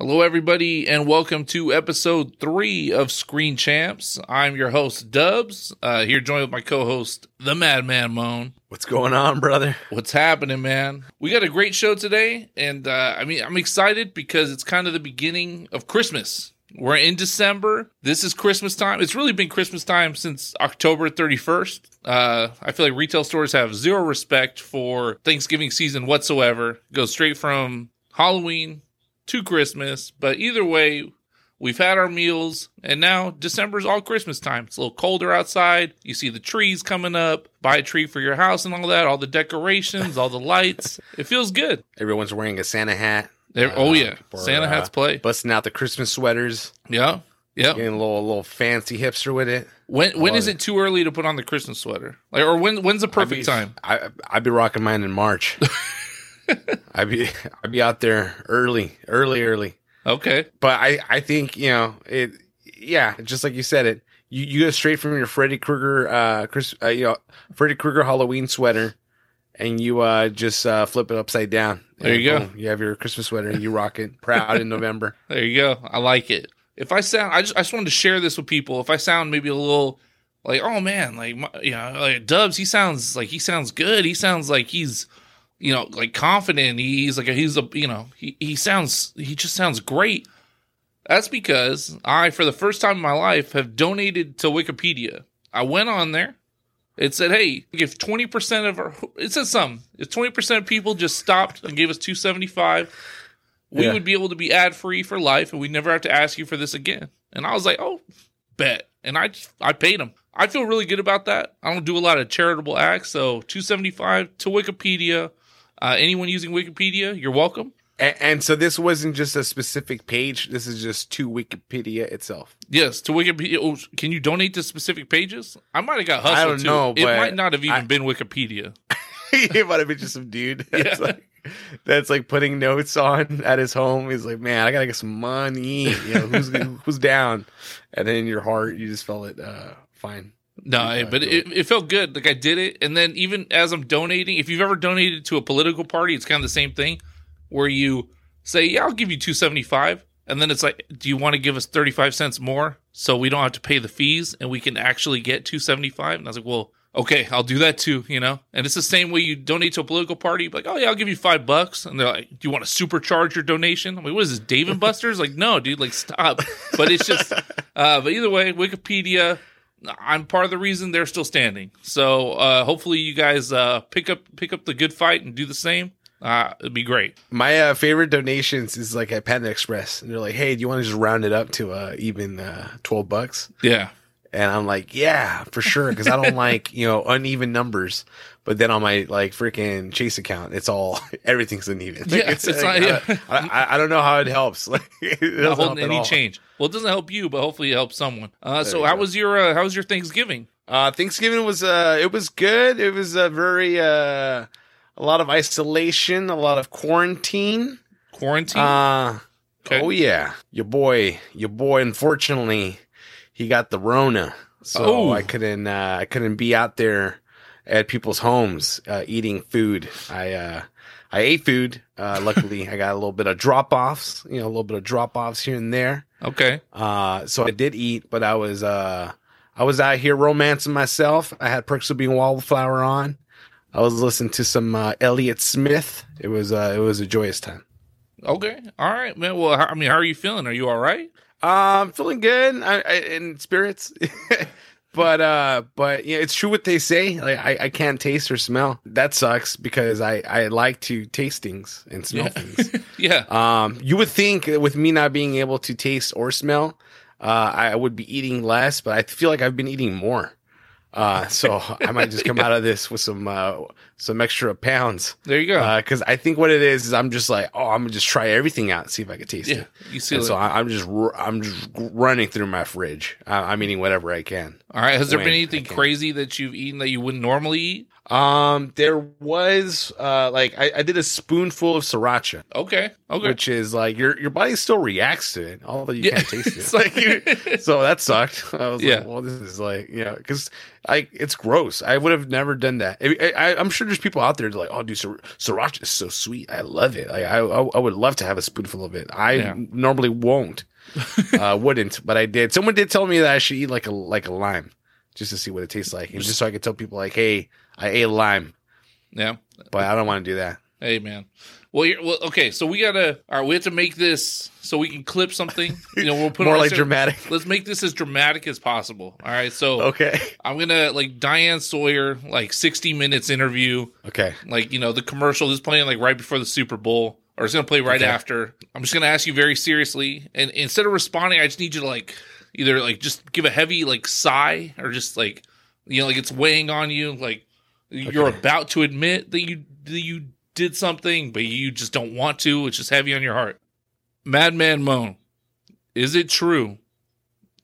Hello, everybody, and welcome to episode three of Screen Champs. I'm your host, Dubs, uh, here joined with my co host, the Madman Moan. What's going on, brother? What's happening, man? We got a great show today, and uh, I mean, I'm excited because it's kind of the beginning of Christmas. We're in December. This is Christmas time. It's really been Christmas time since October 31st. Uh, I feel like retail stores have zero respect for Thanksgiving season whatsoever. It goes straight from Halloween to Christmas. But either way, we've had our meals, and now December's all Christmas time. It's a little colder outside. You see the trees coming up. Buy a tree for your house and all that, all the decorations, all the lights. It feels good. Everyone's wearing a Santa hat. There, oh Uh, yeah, for, Santa uh, hats play. Busting out the Christmas sweaters, Yeah, yeah. getting a little, little fancy hipster with it. When when love it too early to put on the Christmas sweater? Like, or when when's the perfect I'd be, time? I I'd be rocking mine in March. I'd be I'd be out there early, early, early. Okay, But I I think you know it. Yeah, just like you said it. You you go straight from your Freddy Krueger uh Chris uh, you know Freddy Krueger Halloween sweater, and you uh just uh flip it upside down. There you And go. You have your Christmas sweater. and You rock it proud in November. there you go. I like it. If I sound, I just I just wanted to share this with people. If I sound maybe a little like, oh man, like my, you know, like Dubs, he sounds like he sounds good. He sounds like he's you know like confident. He's like a, he's a you know he he sounds he just sounds great. That's because I, for the first time in my life, have donated to Wikipedia. I went on there. It said, "Hey, if twenty percent of our it said some if twenty percent of people just stopped and gave us two seventy five, we Yeah. would be able to be ad free for life, and we'd never have to ask you for this again." And I was like, "Oh, bet," and I I paid them. I feel really good about that. I don't do a lot of charitable acts, so two seventy five to Wikipedia. Uh, anyone using Wikipedia, you're welcome. And, and so this wasn't just a specific page. This is just to Wikipedia itself. Yes, to Wikipedia. Oh, can you donate to specific pages? I might have got hustled I don't too. know, it might not have even I- been Wikipedia. he might have been just some dude that's Yeah. like that's like putting notes on at his home. He's like, man, I gotta get some money. You know, who's who's down? And then in your heart, you just felt it uh, fine. No, but it, it felt good. Like I did it, and then even as I'm donating, if you've ever donated to a political party, it's kind of the same thing, where you say, "Yeah, I'll give you two seventy five, and then it's like, "Do you want to give us thirty five cents more so we don't have to pay the fees and we can actually get two seventy five? And I was like, "Well, okay, I'll do that too," you know. And it's the same way you donate to a political party, like, "Oh yeah, I'll give you five bucks," and they're like, "Do you want to supercharge your donation?" I'm like, "What is this, Dave and Buster's?" like, no, dude, like stop. But it's just, uh, but either way, Wikipedia. I'm part of the reason they're still standing. So uh, hopefully you guys uh, pick up pick up the good fight and do the same. Uh, it'd be great. My uh, favorite donations is like at Panda Express, and they're like, "Hey, do you want to just round it up to uh, even uh, twelve bucks?" Yeah, And I'm like, "Yeah, for sure," because I don't like you know uneven numbers. But then on my like freaking Chase account, it's all everything's uneven. Yeah, it's not- I, yeah. I, I, I don't know how it helps. Like, it doesn't not help holding any all. change. Well, it doesn't help you, but hopefully it helps someone. Uh, so how go. was your uh, how was your Thanksgiving? Uh, Thanksgiving was uh, it was good. It was a very uh, a lot of isolation, a lot of quarantine. Quarantine. Uh, Okay. oh yeah, your boy, your boy. Unfortunately, he got the Rona, so Oh. I couldn't uh, I couldn't be out there at people's homes uh, eating food. I uh, I ate food. Uh, luckily, I got a little bit of drop offs. You know, a little bit of drop offs here and there. okay. Uh, so I did eat, but I was uh, I was out here romancing myself. I had Perks of Being Wallflower on. I was listening to some uh, Elliott Smith. It was uh, it was a joyous time. Okay. All right, man. Well, how, I mean, how are you feeling? Are you all right? I'm feeling good I, I, in spirits, but uh, but yeah, it's true what they say. Like I, I can't taste or smell. That sucks because I I like to taste things and smell Yeah. things. Yeah. Um, you would think with me not being able to taste or smell, uh, I would be eating less, but I feel like I've been eating more. Uh, so I might just come out of this with some uh, some extra pounds. There you go. Because I think what it is is I'm just like, oh, I'm gonna just try everything out, see if I can taste yeah. it. You see. And so I, I'm just I'm just running through my fridge. I, I'm eating whatever I can. all right. Has there been anything crazy that you've eaten that you wouldn't normally eat? Um, there was uh like I, I did a spoonful of sriracha, Okay. Okay. which is like your your body still reacts to it, although you Yeah. can't taste it. It's like you- so that sucked. I was Yeah. like, well, this is like, you know, because I it's gross. I would have never done that. I, I, I'm sure there's people out there like, oh, dude, sriracha is so sweet. I love it. Like, I, I I would love to have a spoonful of it. I Yeah. normally won't, uh, wouldn't, but I did. Someone did tell me that I should eat like a like a lime, just to see what it tastes like, and just so I could tell people like, hey, I ate a lime, yeah. but I don't want to do that. Hey man. Well, you're, well, okay. So we gotta. All right, we have to make this so we can clip something. You know, we'll put More like dramatic. Let's make this as dramatic as possible. All right. So Okay. I'm gonna like Diane Sawyer, like 60 minutes interview. Okay. Like you know, the commercial is playing like right before the Super Bowl, or it's gonna play right Okay. after. I'm just gonna ask you very seriously, and instead of responding, I just need you to like either like just give a heavy like sigh, or just like you know, like it's weighing on you, like you're Okay. about to admit that you that you did something, but you just don't want to. It's just heavy on your heart. Madman Moan, is it true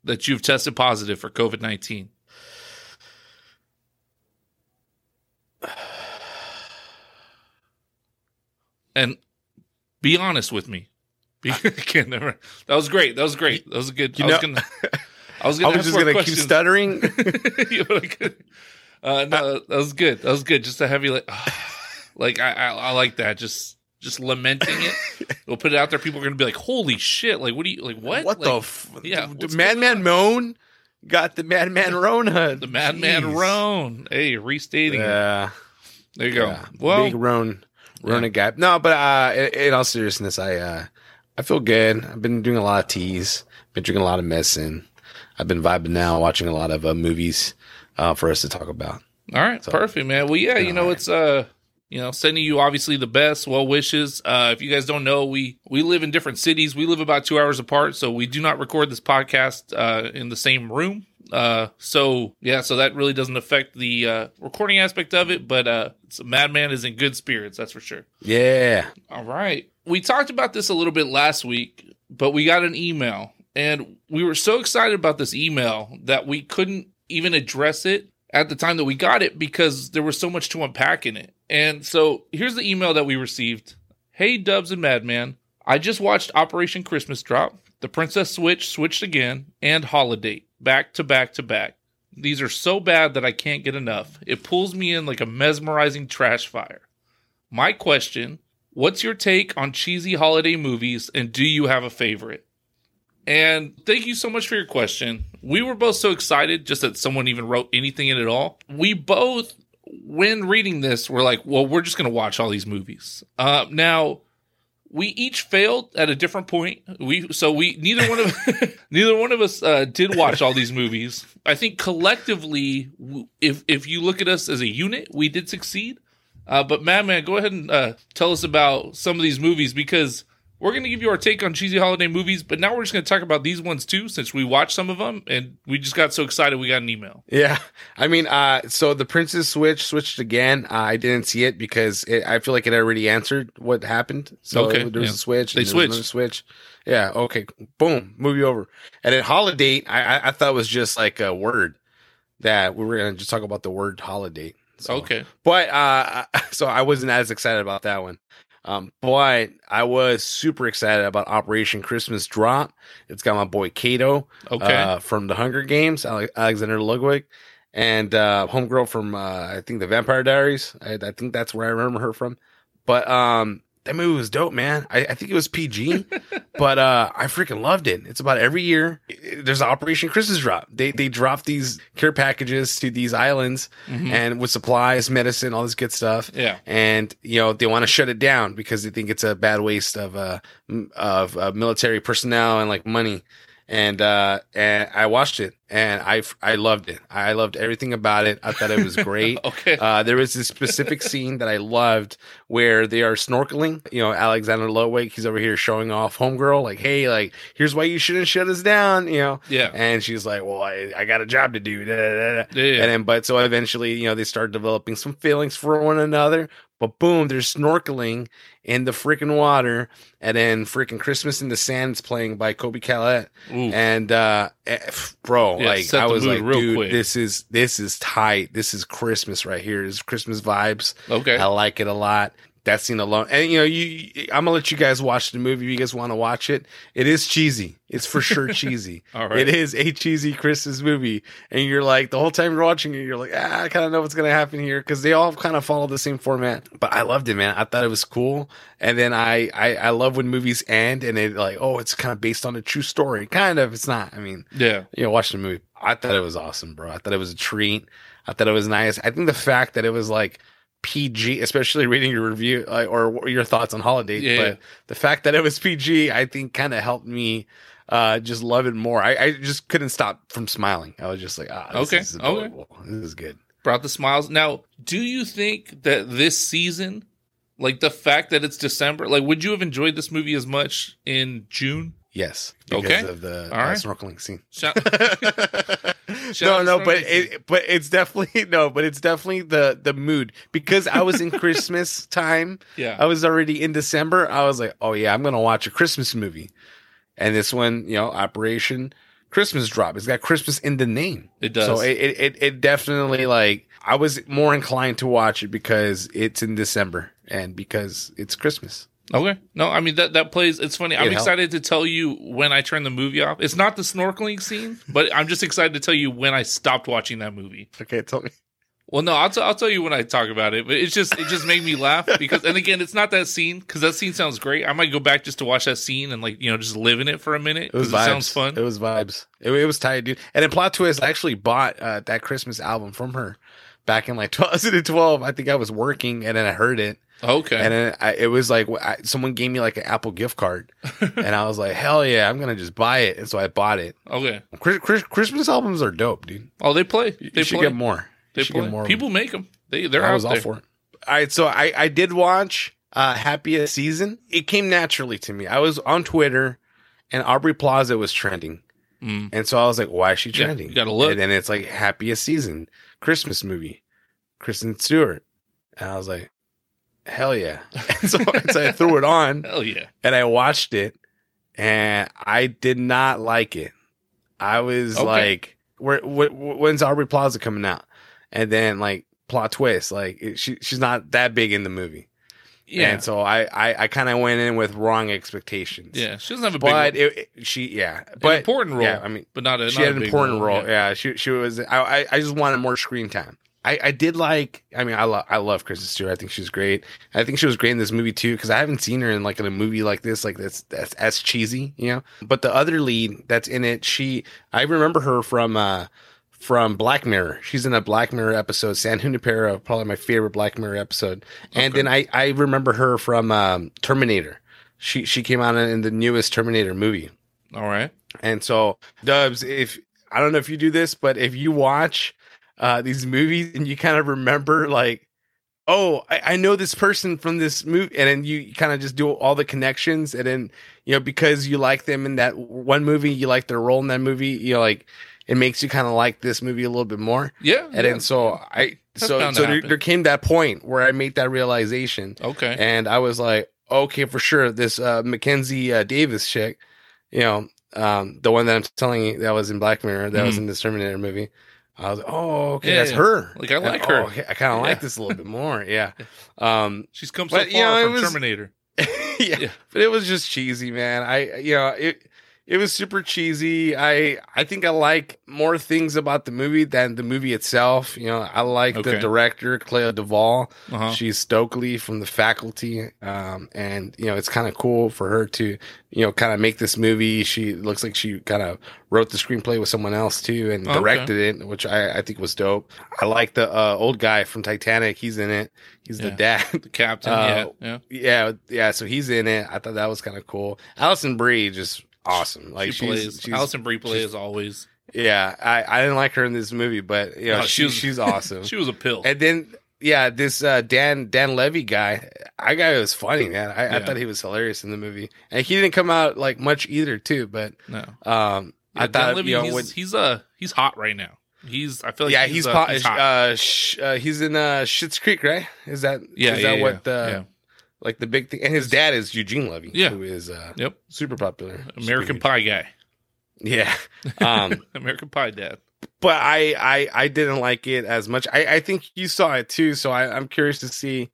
that you've tested positive for COVID nineteen? And be honest with me. Be, can't never. That was great. That was great. That was good. You I was know- gonna. I was gonna. was just gonna questions. keep stuttering. Yeah, but I could- uh, no, that was good. That was good. Just a heavy, like, like I, I, I like that. Just, just lamenting it. We'll put it out there. People are gonna be like, "Holy shit!" Like, what do you like? What? What Like, the? F- yeah, Madman Moan got the Madman Rona. The Madman. Roan. Hey, restating. Yeah. There you go. yeah. Well, big Roan, Rona guy. No, but uh, in, in all seriousness, I uh, I feel good. I've been doing a lot of teas. Been drinking a lot of medicine. I've been vibing now, watching a lot of uh, movies uh, for us to talk about. all right, perfect, man. Well, yeah, you know, right. it's uh, you know, sending you obviously the best well wishes. Uh, if you guys don't know, we we live in different cities. We live about two hours apart, so we do not record this podcast uh in the same room. Uh, so yeah, so that really doesn't affect the uh recording aspect of it. But uh, it's, Madman is in good spirits, that's for sure. Yeah. All right. We talked about this a little bit last week, but we got an email and we were so excited about this email that we couldn't even address it at the time that we got it because there was so much to unpack in it. And so here's the email that we received. Hey Dubs and Madman, I just watched Operation Christmas Drop, The Princess Switch switched again, and Holiday back to back to back. These are so bad that I can't get enough. It pulls me in like a mesmerizing trash fire. My question What's your take on cheesy holiday movies, and do you have a favorite? And thank you so much for your question. We were both so excited just that someone even wrote anything in it all. We both, when reading this, were like, well, we're just going to watch all these movies. Uh, now, we each failed at a different point. We so we neither one of neither one of us uh, did watch all these movies. I think collectively, if if you look at us as a unit, we did succeed. Uh, but Madman, go ahead and uh, tell us about some of these movies because we're going to give you our take on cheesy holiday movies. But now we're just going to talk about these ones too, since we watched some of them and we just got so excited we got an email. Yeah, I mean, uh, so the Princess Switch switched again. Uh, I didn't see it because it, I feel like it already answered what happened. So Okay, there was yeah. a switch. They switched. another switch. Yeah. Okay. Boom. Movie over. And then Holiday, I, I, thought was just like a word that we were gonna just talk about the word holiday. So, Okay. but uh, so I wasn't as excited about that one. Um, but I was super excited about Operation Christmas Drop. It's got my boy Cato Okay. uh, from the Hunger Games, Alexander Ludwig, and uh, homegirl from uh, I think the Vampire Diaries. I, I think that's where I remember her from. But um, that movie was dope, man. I, I think it was PG, but uh, I freaking loved it. It's about every year. There's Operation Christmas drop. They they drop these care packages to these islands Mhm. and with supplies, medicine, all this good stuff yeah. and you know they want to shut it down because they think it's a bad waste of uh of uh, military personnel and like money and uh and I watched it and I I loved it I loved everything about it I thought it was great Okay. uh there was this specific scene that I loved where they are snorkeling you know Alexander Ludwig he's over here showing off homegirl like hey like here's why you shouldn't shut us down you know yeah. and she's like well I, I got a job to do da, da, da, da. Yeah. And then, but so eventually, you know, they start developing some feelings for one another. But boom, they're snorkeling in the freaking water, and then freaking Christmas in the Sands playing by Colbie Caillat. Ooh. And uh eh, bro, Yeah, like I was like, dude, quick. this is this is tight. This is Christmas right here. This is Christmas vibes. okay. I like it a lot. That scene alone, and you know, you, I'm gonna let you guys watch the movie. If you guys want to watch it, it is cheesy. It's for sure cheesy. All right. It is a cheesy Christmas movie, and you're like the whole time you're watching it, you're like, ah, I kind of know what's gonna happen here because they all kind of follow the same format. But I loved it, man. I thought it was cool, and then I I, I love when movies end and it like, oh, it's kind of based on a true story. Kind of, it's not. I mean, Yeah. you know, watch the movie. I thought it was awesome, bro. I thought it was a treat. I thought it was nice. I think the fact that it was like PG, especially reading your review uh, or your thoughts on Holiday, Yeah. but the fact that it was PG, I think kind of helped me uh just love it more. I, I just couldn't stop from smiling. I was just like, ah, this Okay, is okay. This is good. Brought the smiles. Now, do you think that this season, like the fact that it's December, like would you have enjoyed this movie as much in June? Yes, because Okay. of the uh, right. snorkeling scene. Shout- no, no, but it, but it's definitely no, but it's definitely the the mood because I was in Christmas time. yeah. I was already in December. I was like, oh yeah, I'm gonna watch a Christmas movie, and this one, you know, Operation Christmas Drop. It's got Christmas in the name. It does. So it it it definitely like I was more inclined to watch it because it's in December and because it's Christmas. Okay. No, I mean that that plays. It's funny. I'm helped. excited to tell you when I turn the movie off. It's not the snorkeling scene, but I'm just excited to tell you when I stopped watching that movie. Okay, tell me. Well, no, I'll, t- I'll tell you when I talk about it. But it's just it just made me laugh because, and again, it's not that scene because that scene sounds great. I might go back just to watch that scene and like you know just live in it for a minute It was vibes. it sounds fun. It was vibes. It, it was tight, dude. And then plot twist, I actually bought uh, that Christmas album from her back in like 2012. I think I was working and then I heard it. okay. And then I, it was like I, someone gave me like an Apple gift card, and I was like, "Hell yeah, I'm gonna just buy it." And so I bought it. okay. Chris, Chris, Christmas albums are dope, dude. Oh, they play. They You should play. get more. They You play. get more. People make them. They they're. I was all there. for it. All right, so I I did watch uh Happiest Season. It came naturally to me. I was on Twitter, and Aubrey Plaza was trending, Mm. and so I was like, "Why is she Yeah, trending?" you gotta look. And then it's like Happiest Season Christmas movie, Kristen Stewart, and I was like, "Hell yeah!" And so, so I threw it on. Hell yeah. and I watched it, and I did not like it. I was Okay. like, "Where? Wh- wh- when's Aubrey Plaza coming out?" And then like plot twist, like it, she she's not that big in the movie, Yeah. and so I I, I kind of went in with wrong expectations. yeah. She doesn't have a big, but role. it, it- she yeah, An but important role. Yeah, I mean, but not a. she not had an important role. Yeah. Yeah, she she was. I, I just wanted more screen time. I, I did like. I mean, I love I love Kristen Stewart. I think she's great. I think she was great in this movie too because I haven't seen her in like in a movie like this, like that's that's as cheesy, you know. But the other lead that's in it, she I remember her from uh from Black Mirror. She's in a Black Mirror episode, San Junipero, probably my favorite Black Mirror episode. And Okay. then I I remember her from um, Terminator. She she came out in the newest Terminator movie. All right. And so, Dubs, if I don't know if you do this, but if you watch uh, these movies and you kind of remember, like, oh, I, I know this person from this movie, and then you kind of just do all the connections, and then you know because you like them in that one movie, you like their role in that movie, you know, like it makes you kind of like this movie a little bit more. Yeah. And yeah. then so I That's so so there, there came that point where I made that realization okay. and I was like, okay, for sure, this uh, Mackenzie uh, Davis chick, you know, um, the one that I'm telling you that was in Black Mirror, that was Mhm. in this Terminator movie. I was like, oh, okay, Yeah, that's yeah. her. Like, I And, like oh, her. okay, I kind of like this a little bit more. Yeah. Um, She's come so but, far you know, from was- Terminator. yeah, Yeah. but it was just cheesy, man. I, you know, it, it was super cheesy. I, I think I like more things about the movie than the movie itself. You know, I like Okay. the director, Clea Duvall. Uh-huh. She's Stokely from the faculty. Um, and, you know, it's kind of cool for her to, you know, kind of make this movie. She looks like she kind of wrote the screenplay with someone else too and Okay. directed it, which I, I think was dope. I like the uh, old guy from Titanic. He's in it. He's the dad. The captain. Uh, yeah. Yeah. yeah, yeah. So he's in it. I thought that was kind of cool. Alison Brie just awesome. Like she she's, plays. she's Alison Brie plays always. yeah. I, I didn't like her in this movie, but you know, No, she, she was- she's awesome. She was a pill. and then yeah, this uh, Dan Dan Levy guy, I guy was funny man. I, I thought he was hilarious in the movie, and he didn't come out like much either too. But no. um, I Yeah, Dan thought Levy, you know he's, when, he's uh he's hot right now. He's I feel like yeah, he's, he's uh, po- he's hot. uh, sh- uh, he's in uh, Schitt's Creek, right? Is that yeah, is yeah, that yeah, what the yeah. Like the big thing? And his dad is Eugene Levy, Yeah. who is uh, Yep. super popular, American Pie guy. Yeah, um, American Pie dad. but I, I I didn't like it as much. I, I think you saw it too, so I, I'm curious to see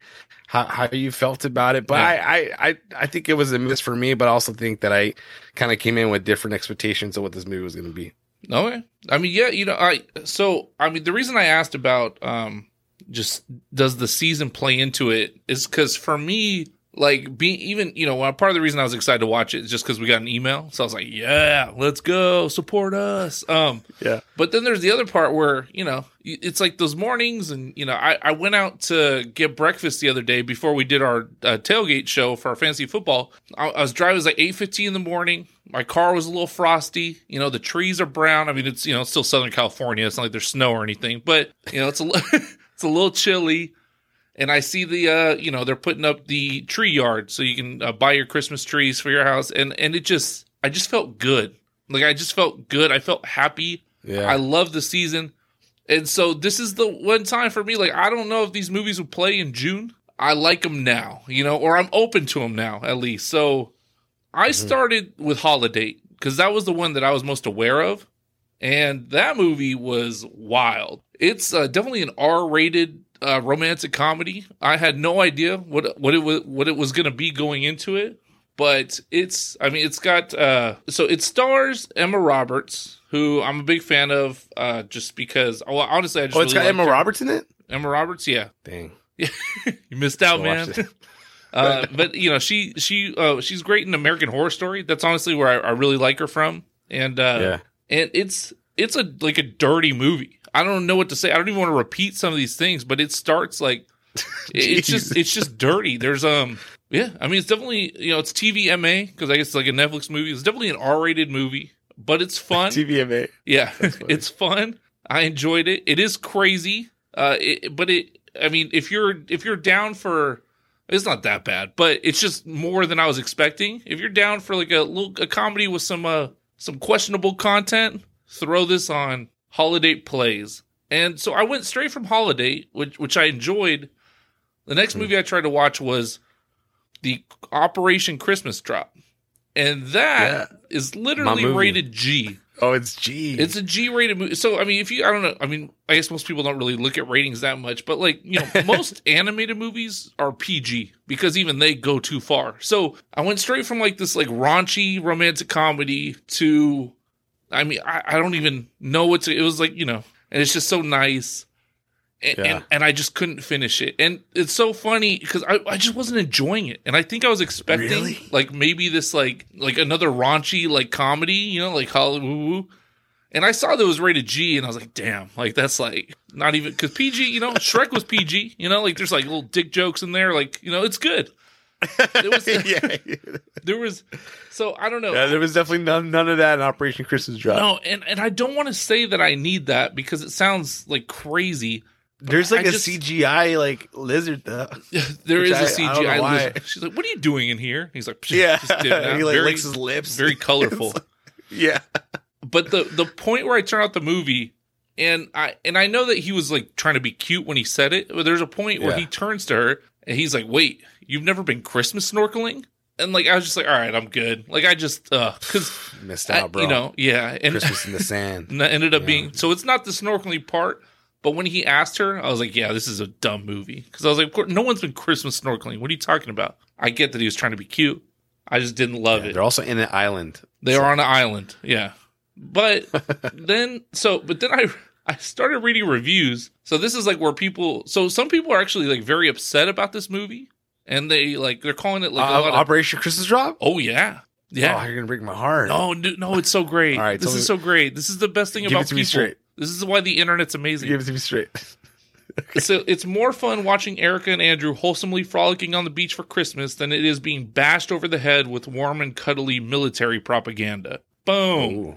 how, how you felt about it. But Yeah. I, I, I I think it was a miss for me, but I also think that I kind of came in with different expectations of what this movie was going to be. Okay. I mean, yeah, you know, I so I mean the reason I asked about um just does the season play into it is because for me, like being even you know part of the reason I was excited to watch it is just because we got an email, so I was like, yeah, let's go support us. Um, Yeah. but then there's the other part where you know it's like those mornings, and you know I I went out to get breakfast the other day before we did our uh, tailgate show for our fantasy football. I, I was driving it was like eight fifteen in the morning. My car was a little frosty. You know the trees are brown. I mean it's you know it's still Southern California. It's not like there's snow or anything, but you know it's a it's a little chilly. And I see the uh you know they're putting up the tree yard so you can uh, buy your Christmas trees for your house, and and it just I just felt good. Like I just felt good. I felt happy. Yeah, I love the season. And so this is the one time for me. Like, I don't know if these movies will play in June. I like them now, you know, or I'm open to them now, at least. So I started with Holiday because that was the one that I was most aware of. And that movie was wild. It's uh, definitely an R rated uh, romantic comedy. I had no idea what, what it was, what it was going to be going into it but it's I mean it's got uh so it stars Emma Roberts who I'm a big fan of uh just because oh honestly I just oh, it's really got Emma her. Roberts in it. Emma Roberts yeah. Dang, you missed out man. uh but you know she she uh she's great in American Horror Story. That's honestly where I, I really like her from. And uh yeah, and it's it's a like a dirty movie I don't know what to say I don't even want to repeat some of these things but it starts like it's just it's just dirty. There's um yeah, I mean it's definitely you know it's TVMA because I guess it's like a Netflix movie. It's definitely an R-rated movie, but it's fun. TVMA. yeah, it's fun. I enjoyed it. It is crazy, uh, it, but it. I mean, if you're if you're down for, it's not that bad, but it's just more than I was expecting. If you're down for like a little a comedy with some uh some questionable content, throw this on Holiday Plays. And so I went straight from Holiday, which which I enjoyed. The next hmm. movie I tried to watch was the Operation Christmas Drop. And that is literally rated G. Oh, it's G. It's a G rated movie. So I mean, if you I don't know, I mean, I guess most people don't really look at ratings that much, but like, you know, most animated movies are PG because even they go too far. So I went straight from like this like raunchy romantic comedy to I mean, I, I don't even know what to it was like, you know, and it's just so nice. And, Yeah. and and I just couldn't finish it. And it's so funny because I, I just wasn't enjoying it. And I think I was expecting Really? like maybe this like like another raunchy like comedy, you know, like Hollywood. And I saw that it was rated G, and I was like, "Damn!" Like that's like not even because PG. You know, Shrek was PG. You know, like there's like little dick jokes in there. Like you know, it's good. It was yeah, there was so I don't know. yeah. There was definitely none none of that in Operation Christmas Drop. no, and and I don't want to say that I need that because it sounds like crazy. There's like I a just- CGI like lizard though. There is a I- know CGI lizard. She's like, "What are you doing in here?" He's like, Yeah, just dip it out. he like very, licks his lips. very colorful." yeah, but the the point where I turn out the movie and I and I know that he was like trying to be cute when he said it, but there's a point where Yeah. he turns to her and he's like, "Wait, you've never been Christmas snorkeling?" And like I was just like, "All right, I'm good." Like I just uh cuz missed out, bro. you know, yeah, and Christmas in the sand. and that ended up Yeah. being so it's not the snorkeling part, but when he asked her, I was like, "Yeah, this is a dumb movie." Cuz I was like, "Of course, no one's been Christmas snorkeling. What are you talking about?" I get that he was trying to be cute. I just didn't love Yeah, it. they're also in an island. They are on an island, yeah. But then, so, but then I I started reading reviews. So this is like where people. So some people are actually like very upset about this movie, and they like they're calling it like Uh, lot of. Operation Christmas Drop. oh yeah, Oh, yeah. you're gonna break my heart. no, no, no, it's so great. All right, this is me- so great. This is the best thing Give about it to me people. straight. This is why the internet's amazing. Give it to me straight. so it's more fun watching Erica and Andrew wholesomely frolicking on the beach for Christmas than it is being bashed over the head with warm and cuddly military propaganda. Boom. Ooh.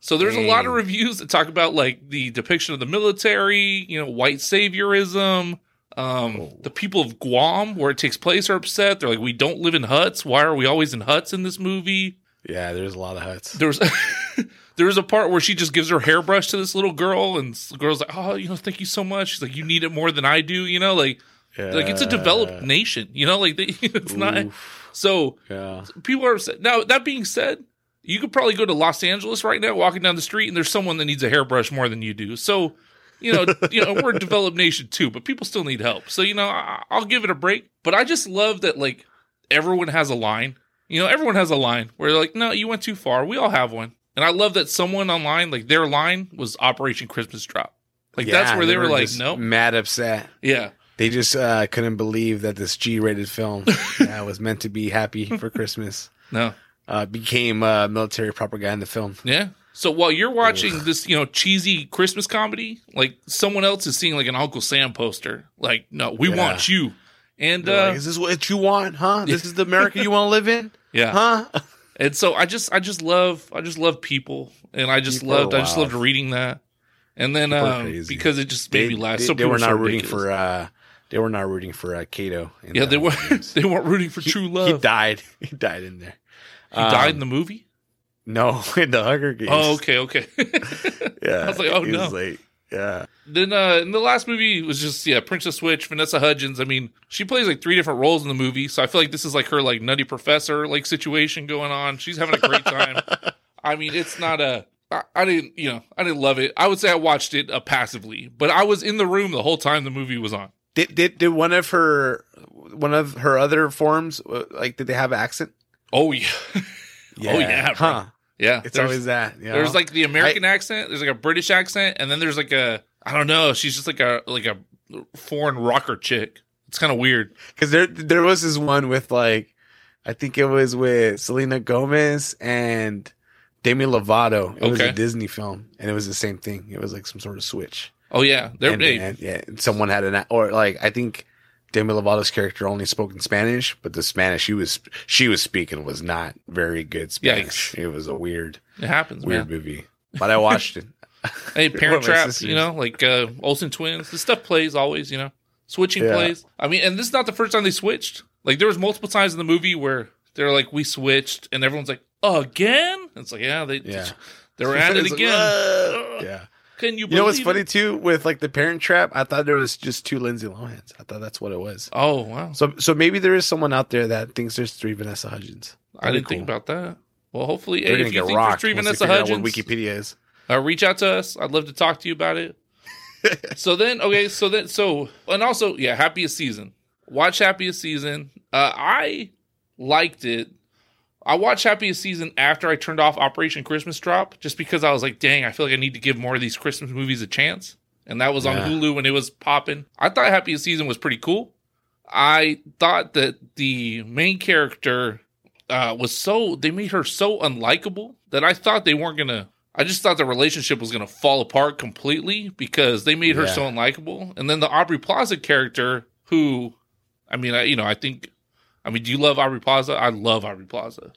So there's a lot of reviews that talk about like the depiction of the military, you know, white saviorism. Um, Oh. the people of Guam, where it takes place, are upset. They're like, "We don't live in huts. Why are we always in huts in this movie?" Yeah, there's a lot of huts. There was there was a part where she just gives her hairbrush to this little girl, and the girl's like, "Oh, you know, thank you so much." She's like, "You need it more than I do," you know, like like it's a developed nation, you know, like they, it's not. So Yeah. people are upset. Now that being said, you could probably go to Los Angeles right now, walking down the street, and there's someone that needs a hairbrush more than you do. So, you know, you know, we're a developed nation too, but people still need help. So, you know, I, I'll give it a break. But I just love that like everyone has a line. You know, everyone has a line where they're like, no, you went too far. We all have one. And I love that someone online, like their line was Operation Christmas Drop. Like that's where they, were, like, just no, Mad upset. yeah, They just uh, couldn't believe that this G-rated film that was meant to be happy for Christmas no, uh, became uh, military propaganda film. Yeah. So while you're watching this, you know, cheesy Christmas comedy, like someone else is seeing like an Uncle Sam poster, like, no, we Yeah. want you. And uh like, is this what you want, huh? This is the America you want to live in, yeah. huh? And so I just I just love I just love people and I just People loved I just loved reading that. And then um because it just made They, me laugh. they, so they were not so rooting ridiculous. for uh, they were not rooting for uh, Cato. in Yeah, the they were they weren't rooting for He- true love. He died. He died in there. He died in Um, the movie? No, in the Hunger Games. Oh, okay, okay. Yeah, I was like, oh, he no. like, yeah, Then uh in the last movie was just yeah, Princess Switch, Vanessa Hudgens. I mean, she plays like three different roles in the movie, so I feel like this is like her like nutty professor like situation going on. She's having a great time. I mean, it's not a I, I didn't you know I didn't love it. I would say I watched it uh, passively, but I was in the room the whole time the movie was on. Did did did one of her one of her other forms uh, like did they have accent? Oh yeah, Oh, yeah, bro. huh? yeah. It's there's, always that. You know? there's like the American accent. There's like a British accent, and then there's like a I don't know. She's just like a like a foreign rocker chick. It's kind of weird. because there there was this one with like I think it was with Selena Gomez and Demi Lovato. It was a Disney film, and it was the same thing. It was like some sort of switch. Oh yeah, they're and, hey, and, yeah, someone had an or like I think Demi Lovato's character only spoke in Spanish, but the Spanish she was she was speaking was not very good Spanish. Yikes. It was a weird it happens, weird man. movie, but I watched it. Hey, Parent Trap, you know, like uh, Olsen Twins. This stuff plays always, you know, switching Yeah. plays. I mean, and this is not the first time they switched. Like there was multiple times in the movie where they're like, "We switched," and everyone's like, "Again?" It's like, yeah, they Yeah. they were at it It's like, again. Yeah. Can you? You know what's believe funny too with like the Parent Trap? I thought there was just two Lindsay Lohans. I thought that's what it was. Oh wow, So so maybe there is someone out there that thinks there's three Vanessa Hudgens. I That'd be didn't think about that. Well, hopefully, They're hey, if you think there's three Vanessa Hudgens, Wikipedia is. uh, reach out to us. I'd love to talk to you about it. so then, okay, so then, so and also, yeah, happiest season. Watch happiest season. Uh, I liked it. I watched happiest season after I turned off Operation Christmas Drop, just because I was like, dang, I feel like I need to give more of these Christmas movies a chance. And that was on Yeah. Hulu when it was popping. I thought happiest season was pretty cool. I thought that the main character uh, was so they made her so unlikable that I thought they weren't gonna. I just thought the relationship was gonna fall apart completely because they made her Yeah. so unlikable. And then the Aubrey Plaza character, who, I mean, I, you know, I think, I mean, do you love Aubrey Plaza? I love Aubrey Plaza.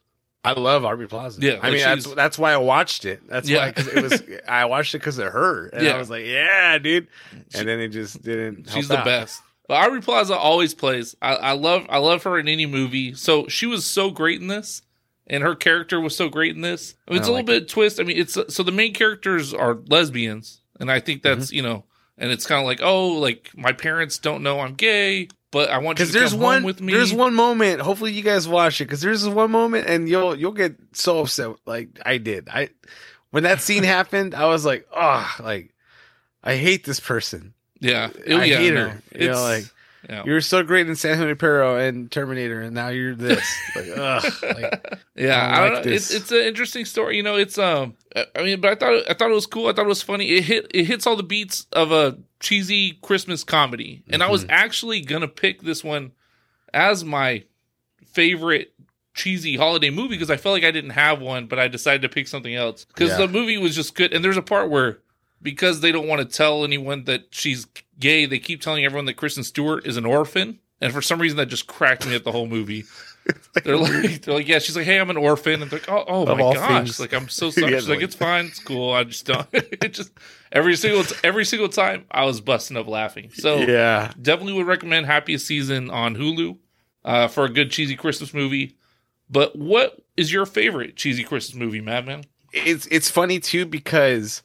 I love Aubrey Plaza. Yeah, I like mean that's that's why I watched it. That's Yeah. why 'cause it was I watched it because of her, and Yeah. I was like, yeah, dude. And then it just didn't. She's the out. best. But Aubrey Plaza always plays. I, I love I love her in any movie. So she was so great in this, and her character was so great in this. I mean, it's I a little bit twist. I mean, it's so the main characters are lesbians, and I think that's Mm-hmm. you know, and it's kind of like oh, like my parents don't know I'm gay, but I want you Because to there's come one with me. there's one moment. Hopefully you guys watch it because there's one moment and you'll you'll get so upset like I did. I when that scene happened, I was like, oh, like I hate this person. yeah, oh, I yeah, hate no. her. You know, like yeah. you were so great in San Junipero and Terminator, and now you're this. like, ugh. Like, Yeah, I I don't don't like know. It's it's an interesting story. You know, it's um, I- mean, but I thought I thought it was cool. I thought it was funny. It hit it hits all the beats of a cheesy Christmas comedy, and I was Mm-hmm. actually gonna pick this one as my favorite cheesy holiday movie because I felt like I didn't have one, but I decided to pick something else because Yeah. the movie was just good. And there's a part where because they don't want to tell anyone that she's gay, they keep telling everyone that Kristen Stewart is an orphan. And for some reason, that just cracked me at the whole movie. They're like, they're like, yeah. She's like, hey, I'm an orphan, and they're like, oh, oh my gosh, things. like I'm so sorry. Yeah, She's like, like- it's fine, it's cool. I just don't. it just every single every single time I was busting up laughing. So yeah, definitely would recommend Happiest Season on Hulu uh, for a good cheesy Christmas movie. But what is your favorite cheesy Christmas movie, Madman? it's it's funny too because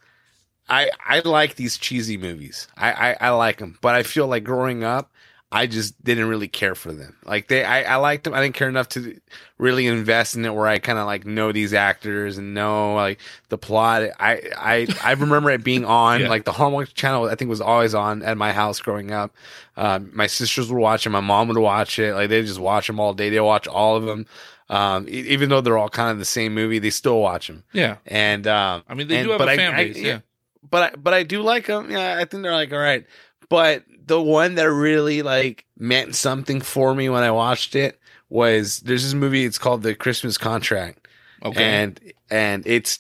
I I like these cheesy movies. I, I I like them, but I feel like growing up, I just didn't really care for them. Like they, I, I liked them. I didn't care enough to really invest in it where I kind of like know these actors and know like the plot. I, I, I remember it being on Yeah. like the Hallmark channel. I think was always on at my house growing up. Um, my sisters would watch it. My mom would watch it. Like they just watch them all day. They watch all of them. Um, even though they're all kind of the same movie, they still watch them. Yeah. And um, I mean, they and- do have but a I- fan I- base. yeah. But I, but I do like them. Yeah, I think they're like all right. But the one that really like meant something for me when I watched it was there's this movie. It's called The Christmas Contract, Okay. and and it's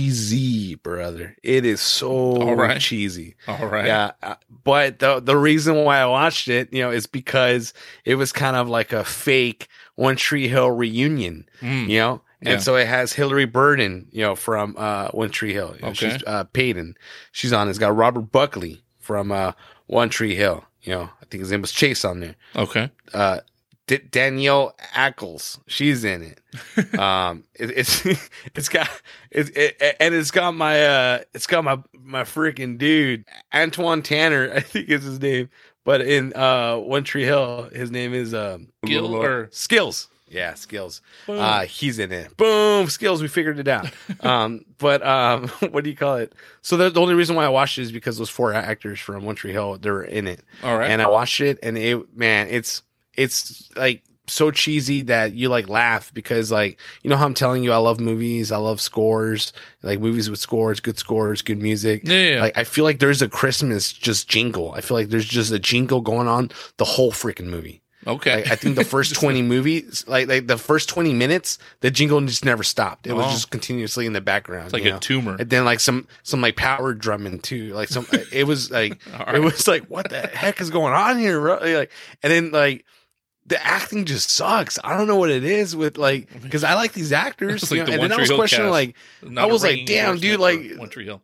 cheesy, brother. It is so All right. cheesy. All right. Yeah, uh, but the the reason why I watched it, you know, is because it was kind of like a fake One Tree Hill reunion Mm. you know and Yeah. so it has Hilarie Burton you know from uh one tree hill You know, Okay. she's uh peyton she's on it's got robert buckley from uh one tree hill you know i think his name was chase on there Okay. uh D- Danneel Ackles, she's in it. Um, it, it's it's got it, it and it's got my uh it's got my my freaking dude Antwon Tanner, I think is his name, but in uh One Tree Hill, his name is um Gil or- Skills. Yeah, Skills. Uh, he's in it. Boom, skills. We figured it out. um, but um, what do you call it? So the, the only reason why I watched it is because those four actors from One Tree Hill they're in it, All right. and I watched it, and it man, it's it's like so cheesy that you like laugh because like you know how I'm telling you I love movies, I love scores, like movies with scores, good scores, good music. yeah. yeah, yeah. Like I feel like there's a Christmas just jingle. I feel like there's just a jingle going on the whole freaking movie. Okay. Like, I think the first 20 movies, like like the first 20 minutes, the jingle just never stopped. It was Oh. just continuously in the background. it's like a tumor. and then like some some like power drumming too. Like some it was like All it right. was like what the heck is going on here, bro? Like and then like the acting just sucks. I don't know what it is with like because I like these actors. It's like you know, the and One then I Tree was Hill questioning cast. like Not I a was like, ringing damn, dude, like- One Tree Hill.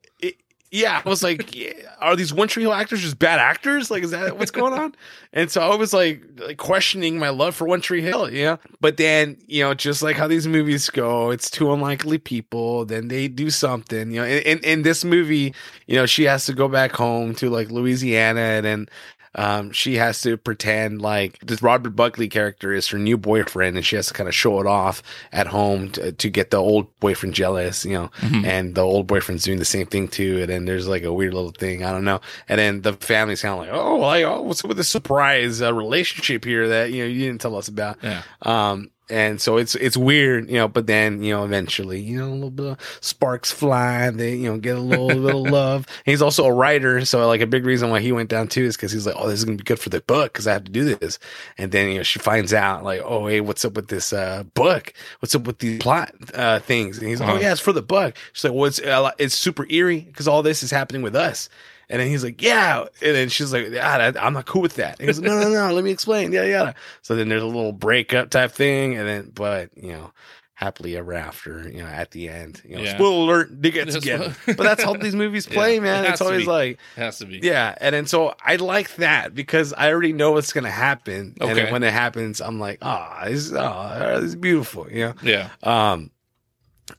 Yeah, I was like, yeah, are these One Tree Hill actors just bad actors? Like, is that what's going on? And so I was like, like questioning my love for One Tree Hill, know. But then, you know, just like how these movies go, it's two unlikely people. Then they do something, you know. In, in, in this movie, you know, she has to go back home to like Louisiana, and then um, she has to pretend like this Robert Buckley character is her new boyfriend, and she has to kind of show it off at home to, to get the old boyfriend jealous, you know. Mhm. And the old boyfriend's doing the same thing too, and then there's like a weird little thing, I don't know. And then the family's kind of like, oh, like, oh, what's with the surprise uh, relationship here that you know you didn't tell us about? Yeah. Um, and so it's it's weird, you know. But then you know, eventually, you know, a little bit of sparks fly. They you know get a little little love. And he's also a writer, so like a big reason why he went down too is because he's like, oh, this is gonna be good for the book because I have to do this. And then you know she finds out like, oh, hey, what's up with this uh book? What's up with these plot uh things? And he's like, oh Uh-huh. yeah, it's for the book. She's like, well, it's uh, it's super eerie because all this is happening with us. And then he's like, yeah. And then she's like, I'm not cool with that. And he goes, no, no, no, let me explain. Yeah, yeah. So then there's a little breakup type thing. And then, but, you know, happily ever after, you know, at the end, you know, Yeah. spoiler alert, they get together. but that's how these movies play, Yeah, man. it It's always be. like, Has to be. yeah. And then so I like that because I already know what's going to happen. And Okay. then when it happens, I'm like, ah, this, oh, this is beautiful, you know? Yeah. Um,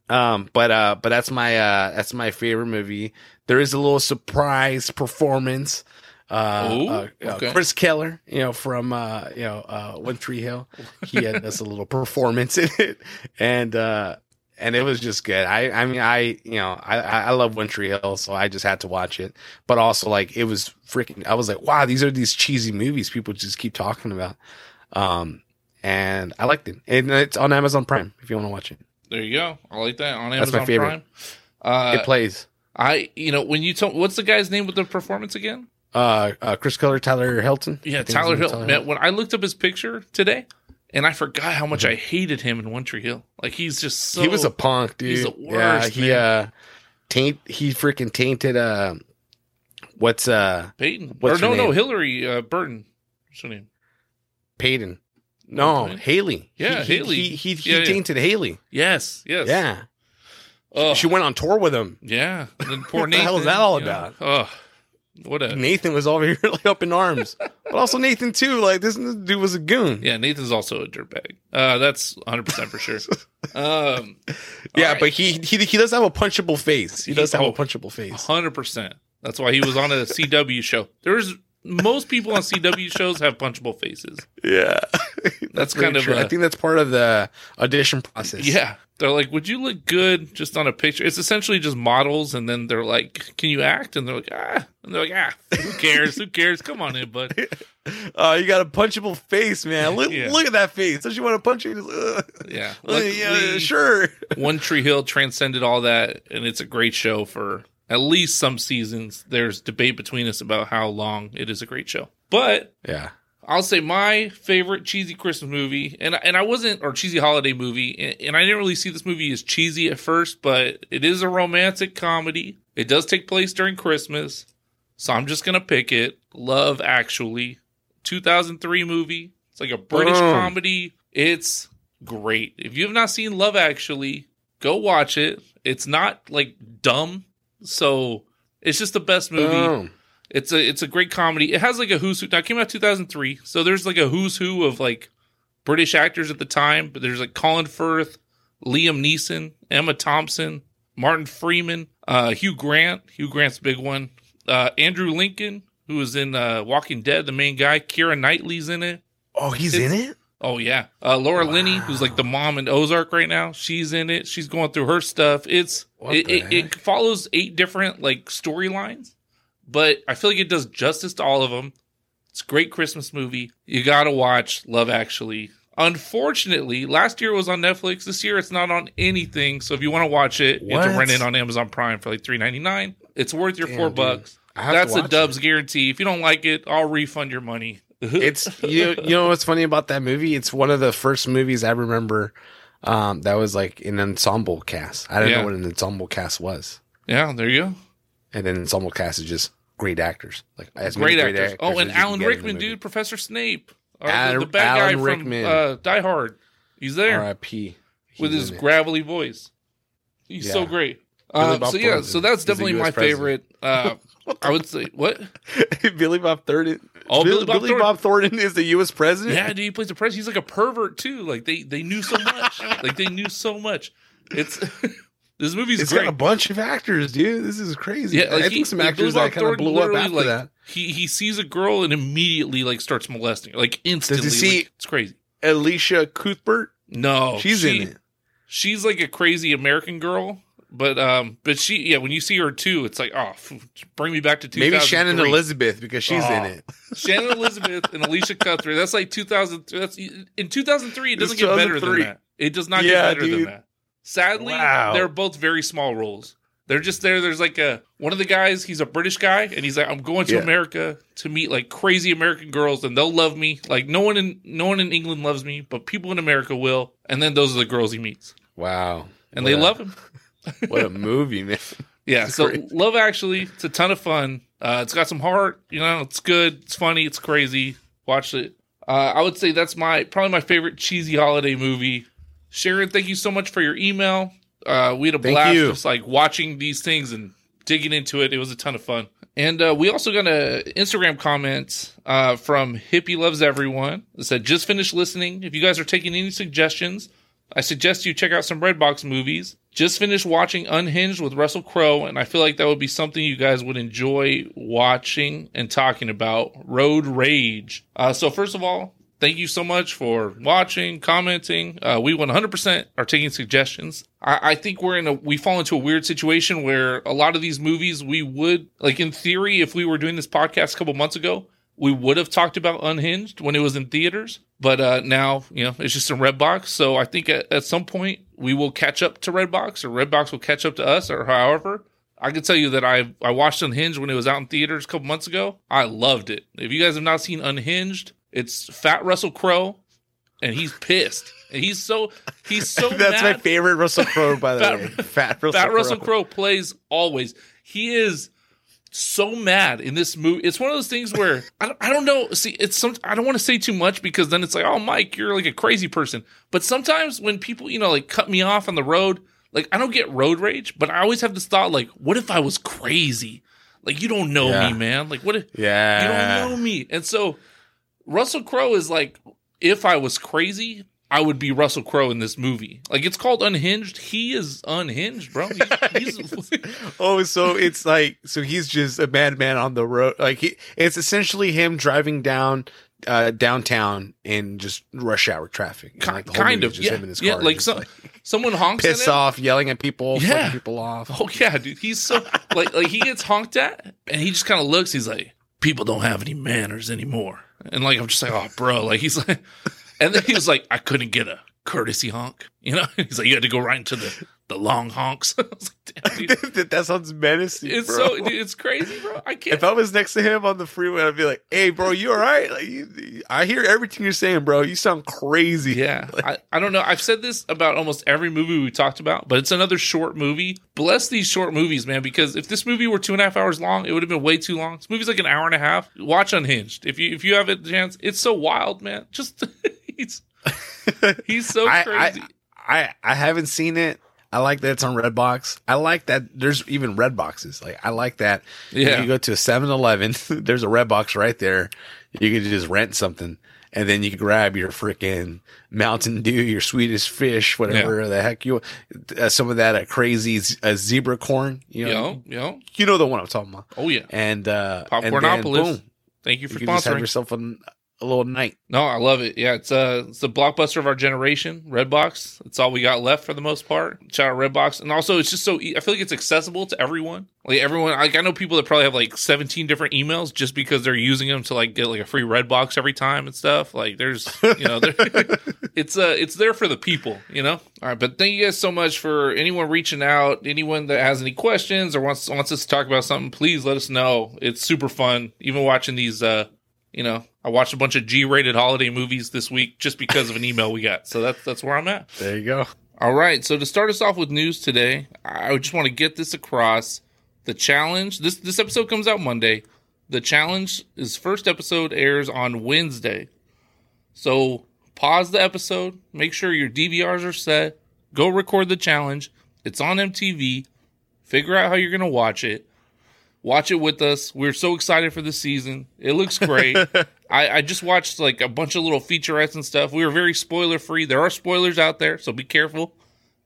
um, but uh, but that's my uh, that's my favorite movie. There is a little surprise performance. Uh, Ooh, uh, uh. Chris Keller, you know from uh, you know uh, One Tree Hill, he had this a little performance in it, and uh, and it was just good. I I mean I you know I I I love One Tree Hill, so I just had to watch it. But also like it was freaking. I was like, wow, these are these cheesy movies people just keep talking about. Um, and I liked it, and it's on Amazon Prime if you want to watch it. There you go. I like that on That's my Amazon favorite. Prime. Uh, it plays. I, you know, when you told, what's the guy's name with the performance again? Uh, uh, Chris Keller, Tyler Hilton. Yeah, Tyler name Hill. Man, when I looked up his picture today, and I forgot how much I hated him in One Tree Hill. Like he's just so. Mm-hmm. he was a punk, dude. he's the yeah, worst, he man. uh, taint. He freaking tainted. Uh, what's uh, Peyton. What's or no, her no. Hilarie uh, Burton. What's her name? Peyton? No. Haley. Yeah, he, Haley. He he, he Yeah, yeah. tainted Haley. Yes, yes. Yeah, Oh, she went on tour with him. yeah. And then poor What the hell is Nathan, that all about? Oh, What a Nathan was over here like up in arms, but also Nathan too. Like this dude was a goon. yeah. Nathan's also a dirtbag. Uh, that's 100 percent for sure. Um, Yeah, right. but he, he he does have a punchable face. He He- does have oh. a punchable face. hundred percent. That's why he was on a CW show. There's most people on CW shows have punchable faces. Yeah, That's very kind of a- I think that's part of the audition process. Yeah. They're like, would you look good just on a picture? It's essentially just models, and then they're like, can you act? And they're like, ah. And they're like, ah, who cares? who cares? Come on in, bud. Oh, you got a punchable face, man. Look, Yeah. look at that face. Don't you want to punch it? Uh, Yeah. uh, yeah, sure. One Tree Hill transcended all that, and it's a great show for at least some seasons. There's debate between us about how long it is a great show. But Yeah. I'll say my favorite cheesy Christmas movie, and and I wasn't or cheesy holiday movie, and, and I didn't really see this movie as cheesy at first, but it is a romantic comedy. It does take place during Christmas, so I'm just gonna pick it. Love Actually, 2003 movie. It's like a British Boom. comedy. It's great. If you have not seen Love Actually, go watch it. It's not like dumb, so it's just the best movie. Boom. It's a it's a great comedy. It has like a who's who. Now it came out 2003, so there's like a who's who of like British actors at the time. But there's like Colin Firth, Liam Neeson, Emma Thompson, Martin Freeman, uh, Hugh Grant. Hugh Grant's a big one. Uh, Andrew Lincoln, who was in uh, Walking Dead, the main guy. Keira Knightley's in it. Oh, he's It's- in it. Oh yeah, uh, Laura Linney, who's like the mom in Ozark right now. She's in it. She's going through her stuff. It's it, it, it follows eight different like storylines, but I feel like it does justice to all of them. It's a great Christmas movie. You gotta watch Love Actually. Unfortunately, last year it was on Netflix. This year it's not on anything. So if you want to watch it, you have to rent it on Amazon Prime for like three ninety nine. It's worth your Damn, four dude. bucks. I have to That's a Dubs guarantee. If you don't like it, I'll refund your money. It's you. You know what's funny about that movie? It's one of the first movies I remember um, that was like an ensemble cast. I didn't Yeah. know what an ensemble cast was, yeah, there you go. and then ensemble cast is just great actors, like as many great, actors. Oh, and Alan get in the Rickman, dude, Professor Snape, or the, the bad Alan guy Rickman. from uh, Die Hard. He's there R.I.P. with his gravelly voice. He's Yeah. so great. Uh, so yeah, so that's definitely my president. favorite. Uh, I would say what? Billy Bob Thornton. Oh, Bill- Billy Bob Billy Thornton. Bob Thornton is the U.S. president. Yeah, dude, he plays the president. He's like a pervert too. Like they they knew so much. like they knew so much. It's this movie's it's great. got a bunch of actors, dude. This is crazy. Yeah, like I he- think some like actors that kind of blew up after like, that. He he sees a girl and immediately like starts molesting her, like instantly. Does he see- like, it's crazy. Elisha Cuthbert, No, she's she- in it. she's like a crazy American girl, but um, but she yeah, when you see her too, it's like oh, bring me back to two. Maybe Shannon Elizabeth because she's in Oh. it. Shannon Elizabeth and Elisha Cuthbert. That's like 2000. That's in 2003. It doesn't get better than that. It does not Yeah, get better than that. Sadly, Wow. they're both very small roles. They're just there. There's like a one of the guys. He's a British guy, and he's like, I'm going to Yeah. America to meet like crazy American girls, and they'll love me. Like no one in no one in England loves me, but people in America will. And then those are the girls he meets, Wow, and What they love him. What a movie, man! Yeah, It's so. Love Actually, it's a ton of fun. Uh, it's got some heart, you know, it's good, it's funny, it's crazy. Watch it. Uh, I would say that's my probably my favorite cheesy holiday movie. Sharon, thank you so much for your email. Uh, we had a Thank blast you. just like watching these things and digging into it. It was a ton of fun. And uh, we also got a Instagram comment uh, from Hippie Loves Everyone. It said, just finished listening. If you guys are taking any suggestions, I suggest you check out some Redbox movies. Just finished watching Unhinged with Russell Crowe, and I feel like that would be something you guys would enjoy watching and talking about. Road Rage. Uh, so, first of all, thank you so much for watching, commenting. Uh, we 100% are taking suggestions. I, I think we're in a, we fall into a weird situation where a lot of these movies we would, like in theory, if we were doing this podcast a couple months ago, we would have talked about Unhinged when it was in theaters. But uh, now, you know, it's just in Redbox. So I think at, at some point we will catch up to Redbox or Redbox will catch up to us or however. I can tell you that I I watched Unhinged when it was out in theaters a couple months ago. I loved it. If you guys have not seen Unhinged, it's Fat Russell Crowe, and he's pissed. And he's so he's so That's my favorite Russell Crowe, by the Fat- way. Fat Russell Fat Russell. Crowe plays always. He is so mad in this movie. It's one of those things where I don't, I don't know. See, it's some. I don't want to say too much because then it's like, oh, Mike, you're like a crazy person. But sometimes when people, you know, like cut me off on the road, like I don't get road rage, but I always have this thought, like, what if I was crazy? Like you don't know Yeah. me, man. Like what? if- Yeah. You don't know me. And so Russell Crowe is like, if I was crazy, I would be Russell Crowe in this movie. Like it's called Unhinged. He is unhinged, bro. He's, he's Oh, so it's like so he's just a madman on the road. Like he, it's essentially him driving down uh downtown in just rush hour traffic. And, like, the whole kind of, just yeah, him in his yeah. Like some someone honks him. off, yelling at people, Yeah. people off. Oh yeah, dude. He's so like like he gets honked at, and he just kind of looks. He's like, people don't have any manners anymore. And like I'm just like, oh, bro. Like he's like, and then he was like, I couldn't get a courtesy honk. You know, he's like, you had to go right into the the long honks. I was like, damn, dude. that sounds menacing. It's bro. so dude, it's crazy, bro. I can't. If I was next to him on the freeway, I'd be like, "Hey, bro, you all right? Like, you, I hear everything you're saying, bro. You sound crazy." Yeah, I, I don't know. I've said this about almost every movie we talked about, but it's another short movie. Bless these short movies, man, because if this movie were two and a half hours long, it would have been way too long. This movie's like an hour and a half. Watch Unhinged. If you if you have a chance, it's so wild, man. Just he's he's so crazy. I, I I haven't seen it. I like that it's on Redbox. I like that there's even red boxes. Like I like that. Yeah. You go to a 7-Eleven, there's a red box right there. You could just rent something and then you can grab your freaking Mountain Dew, your Swedish fish, whatever the heck you uh, some of that uh, crazy z- uh, zebra corn, you know. yo, yo. You know the one I'm talking about. Oh yeah. And uh and then, boom, Thank you you for can just have sponsoring. yourself an, a little night. No, I love it. Yeah, it's uh it's the blockbuster of our generation, Redbox. It's all we got left for the most part. Shout out Redbox. And also it's just so I feel like it's accessible to everyone. Like everyone like I know people that probably have like 17 different emails just because they're using them to like get like a free Redbox every time and stuff. Like there's you know it's uh it's there for the people, you know? All right, but thank you guys so much for anyone reaching out, anyone that has any questions or wants wants us to talk about something, please let us know. It's super fun. Even watching these uh you know, I watched a bunch of G-rated holiday movies this week just because of an email we got. So that's that's where I'm at. There you go. All right. So to start us off with news today, I just want to get this across. The challenge this this episode comes out Monday. The challenge is first episode airs on Wednesday. So pause the episode, make sure your DVRs are set, go record the challenge. It's on MTV. Figure out how you're gonna watch it. Watch it with us. We're so excited for this season. It looks great. I, I just watched like a bunch of little featurettes and stuff. We were very spoiler free. There are spoilers out there, so be careful.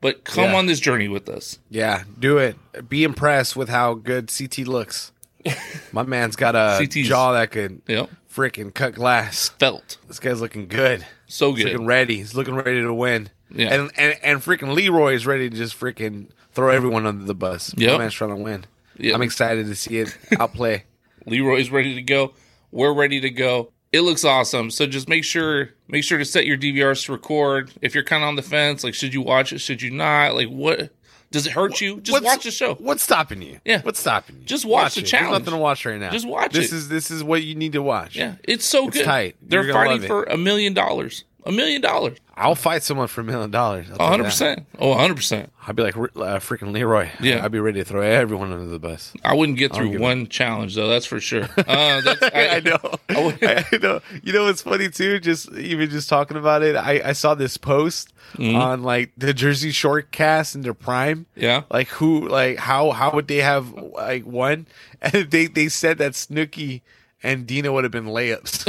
But come Yeah. on this journey with us. Yeah, do it. Be impressed with how good CT looks. My man's got a CT's jaw that could Yep. freaking cut glass. Felt This guy's looking good. so He's good. looking ready. He's looking ready to win. Yeah. And and and freaking Leroy is ready to just freaking throw everyone under the bus. Yeah. My man's trying to win. Yep. I'm excited to see it outplay. Leroy's ready to go. We're ready to go. It looks awesome. So just make sure make sure to set your DVRs to record. If you're kind of on the fence, like should you watch it? Should you not? Like what does it hurt you? Just What's- watch the show. What's stopping you? Yeah. What's stopping you? Just watch the it. challenge. There's nothing to watch right now. Just watch this it. is this is what you need to watch. Yeah, it's so It's good. tight. They're fighting for a million dollars. A million dollars. I'll fight someone for a million dollars. I'll tell you hundred percent. Oh, hundred percent. I'd be like uh, freaking Leroy. Yeah. I'd be ready to throw everyone under the bus. I wouldn't get through one challenge though. That's for sure. Uh, that's, I, I know. would- I, know. You know what's funny too? Just even just talking about it, I, I saw this post Mm-hmm. on like the Jersey Shore cast in their prime. Yeah. Like who like how how would they have like won? And they they said that Snooki and Dina would have been layups.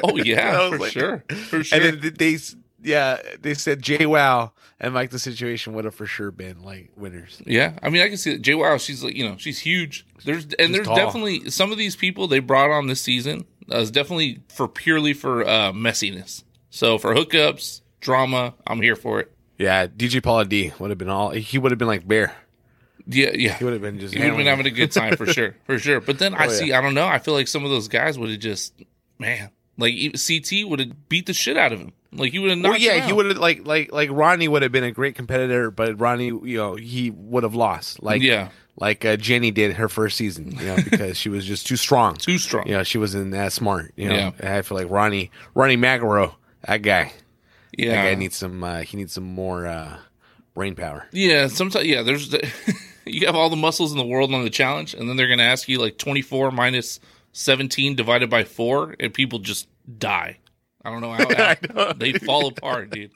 Oh yeah, for like- sure. For sure. and then they yeah, they said JWoww and like the situation would have for sure been like winners. Yeah, I mean, I can see that. JWoww, she's like, you know, she's huge. There's and there's tall. definitely some of these people they brought on this season uh, is definitely for purely for uh, messiness. So for hookups, drama, I'm here for it. Yeah, DJ Pauly D would have been all he would have been like Bear. Yeah, yeah. He would have been just He would have been having a good time for sure, for sure. But then I Oh, yeah. see, I don't know. I feel like some of those guys would have just, man, like CT would have beat the shit out of him. Like he would have knocked. Well, yeah, he would have like like like Ronnie would have been a great competitor, but Ronnie, you know, he would have lost. Like Yeah. like uh, Jenny did her first season, you know, because she was just too strong. too strong. You know, she wasn't that smart. You know, Yeah. And I feel like Ronnie Ronnie McEnroe, that guy, that yeah, guy needs some. Uh, he needs some more uh, brain power. yeah. Sometimes, yeah. There's you have all the muscles in the world on the challenge, and then they're gonna ask you like 24 minus 17 divided by four, and people just die. I don't know how, how they fall apart, dude.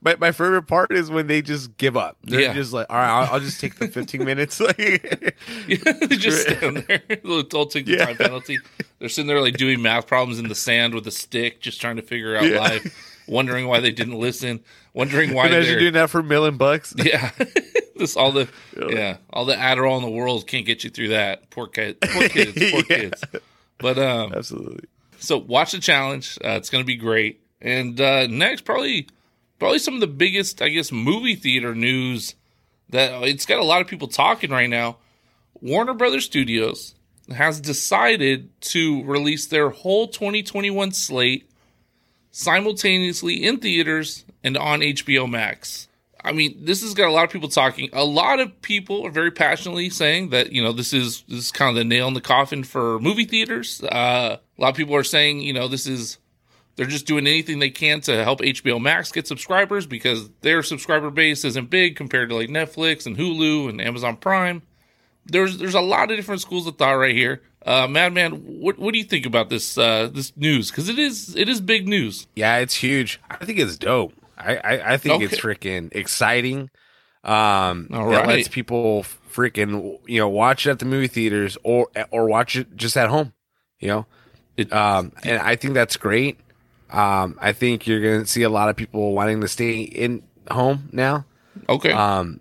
my my favorite part is when they just give up. They're Yeah. just like, all right, I'll, I'll just take the 15 minutes. Like, just stand there. They'll take the Yeah. time penalty. They're sitting there like doing math problems in the sand with a stick, just trying to figure out life, wondering why they didn't listen, wondering why imagine they're doing that for a million bucks. yeah. this all the Really? yeah all the Adderall in the world can't get you through that. Poor kid, poor kids, poor Yeah. kids. But um, Absolutely. so watch the challenge. Uh, it's going to be great. And uh, next, probably, probably some of the biggest, I guess, movie theater news that it's got a lot of people talking right now. Warner Brothers Studios has decided to release their whole 2021 slate simultaneously in theaters and on HBO Max. I mean, this has got a lot of people talking. A lot of people are very passionately saying that you know this is this is kind of the nail in the coffin for movie theaters. Uh, a lot of people are saying you know this is they're just doing anything they can to help HBO Max get subscribers because their subscriber base isn't big compared to like Netflix and Hulu and Amazon Prime. There's there's a lot of different schools of thought right here. Uh, Madman, what what do you think about this uh, this news? Because it is it is big news. Yeah, it's huge. I think it's dope. I I, I think it's freaking exciting. Um, All it lets people freaking you know watch it at the movie theaters or or watch it just at home. You know, It- um, and I think that's great. Um, I think you're gonna see a lot of people wanting to stay in home now. Okay, Um,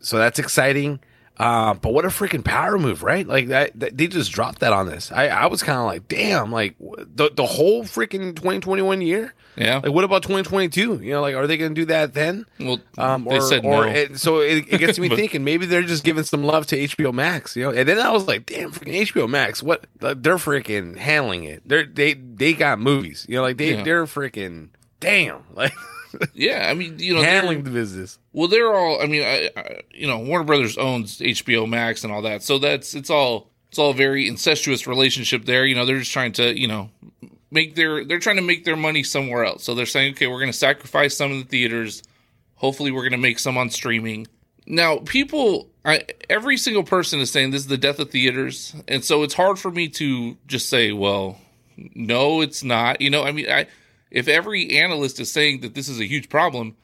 so that's exciting. Uh, but what a freaking power move, right? Like that, that they just dropped that on this. I, I was kind of like, damn, like the the whole freaking 2021 year. yeah. Like, what about 2022? You know, like, are they going to do that then? Well, Um, they said or no. it, so it, it gets me But- thinking maybe they're just giving some love to HBO Max, you know. And then I was like, damn, freaking HBO Max, what? Like, they're freaking handling it. They're they they got movies, you know, like they Yeah. they're freaking damn, like yeah, I mean, you know, handling the business. well, they're all. I mean, I, I, you know, Warner Brothers owns HBO Max and all that, so that's it's all it's all a very incestuous relationship there. You know, they're just trying to, you know, make their they're trying to make their money somewhere else. So they're saying, okay, we're going to sacrifice some of the theaters. Hopefully, we're going to make some on streaming. Now, people, I, every single person is saying this is the death of theaters, and so it's hard for me to just say, well, no, it's not. You know, I mean, I if every analyst is saying that this is a huge problem,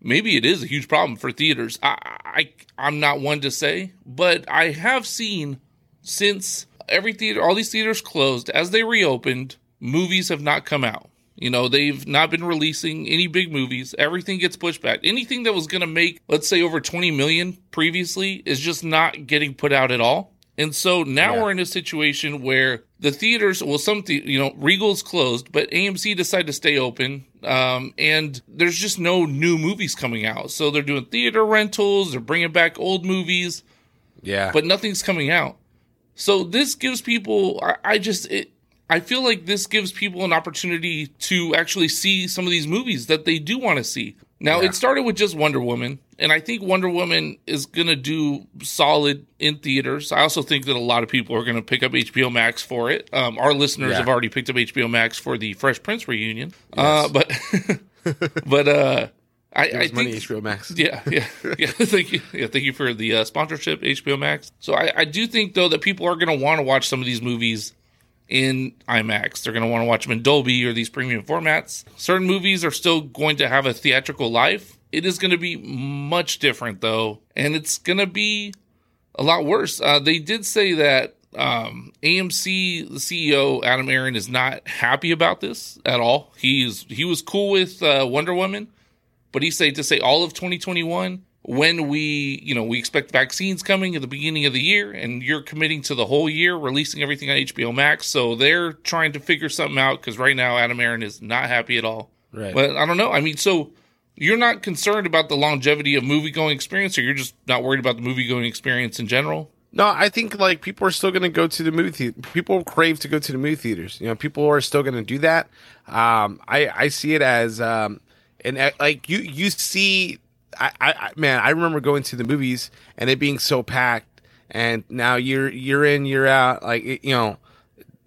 maybe it is a huge problem for theaters. I, I I'm not one to say, but I have seen since every theater, all these theaters closed, as they reopened, movies have not come out. You know, they've not been releasing any big movies. Everything gets pushed back. Anything that was going to make, let's say, over 20 million previously is just not getting put out at all. And so now Yeah. we're in a situation where the theaters, well, some, the, you know, Regal's closed, but AMC decided to stay open. Um, and there's just no new movies coming out. So they're doing theater rentals, they're bringing back old movies Yeah, but nothing's coming out. So this gives people. I, I just. It, I feel like this gives people an opportunity to actually see some of these movies that they do want to see. Now Yeah. it started with just Wonder Woman, and I think Wonder Woman is gonna do solid in theaters. I also think that a lot of people are gonna pick up HBO Max for it. Um, our listeners Yeah. have already picked up HBO Max for the Fresh Prince reunion. Uh, but but uh, I, I us money, HBO Max. yeah, yeah, yeah. thank you. Yeah, thank you for the uh, sponsorship, HBO Max. So I, I do think though that people are going to want to watch some of these movies in IMAX. They're going to want to watch them in Dolby or these premium formats. Certain movies are still going to have a theatrical life. It is going to be much different though, and it's going to be a lot worse. Uh, they did say that um, AMC, the CEO Adam Aron, is not happy about this at all. He's he was cool with uh, Wonder Woman, but he said to say all of 2021 when we you know we expect vaccines coming at the beginning of the year, and you're committing to the whole year releasing everything on HBO Max. So they're trying to figure something out because right now Adam Aron is not happy at all. Right. But I don't know. I mean, so you're not concerned about the longevity of movie going experience, or you're just not worried about the movie going experience in general? No, I think like people are still going to go to the movie theater. People crave to go to the movie theaters. You know, people are still going to do that. Um, I I see it as um, and like you you see, I, I man, I remember going to the movies and it being so packed, and now you're you're in, you're out. Like it, you know,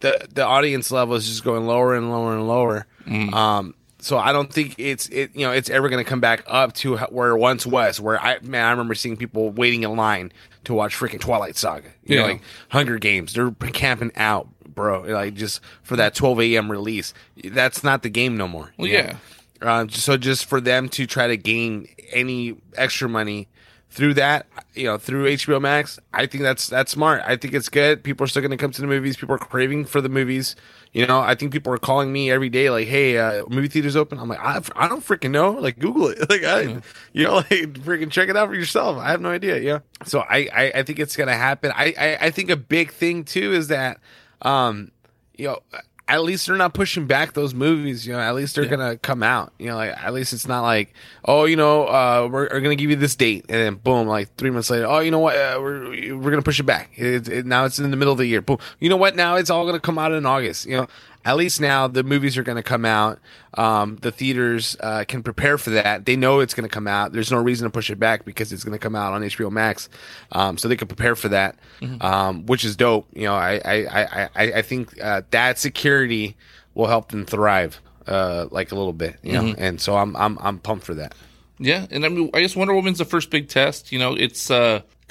the the audience level is just going lower and lower and lower. Um, so I don't think it's it you know it's ever going to come back up to where it once was. Where I man, I remember seeing people waiting in line to watch freaking Twilight Saga. You know, Yeah. like Hunger Games. They're camping out, bro. Like just for that 12 a.m. release. That's not the game no more. Well, yeah. Uh, so just for them to try to gain any extra money through that, you know, through HBO Max, I think that's that's smart. I think it's good. People are still going to come to the movies. People are craving for the movies. You know, I think people are calling me every day, like, "Hey, uh, movie theaters open." I'm like, I, I don't freaking know. Like, Google it. Like, I, Yeah. you know, like freaking check it out for yourself. I have no idea. Yeah. So I, I, I think it's gonna happen. I, I, I think a big thing too is that, um, you know, at least they're not pushing back those movies. You know, at least they're Yeah. gonna come out. You know, like at least it's not like, oh, you know, uh, we're, we're gonna give you this date, and then boom, like three months later, oh, you know what, uh, we're we're gonna push it back. It, it, now it's in the middle of the year. Boom, you know what? Now it's all gonna come out in August. You know. At least now the movies are going to come out. Um, the theaters uh, can prepare for that. They know it's going to come out. There's no reason to push it back because it's going to come out on HBO Max, um, so they can prepare for that, um, which is dope. You know, I I I I, I think uh, that security will help them thrive, uh, like a little bit. You know, and so I'm I'm I'm pumped for that. Yeah, and I mean, I guess Wonder Woman's the first big test. You know, it's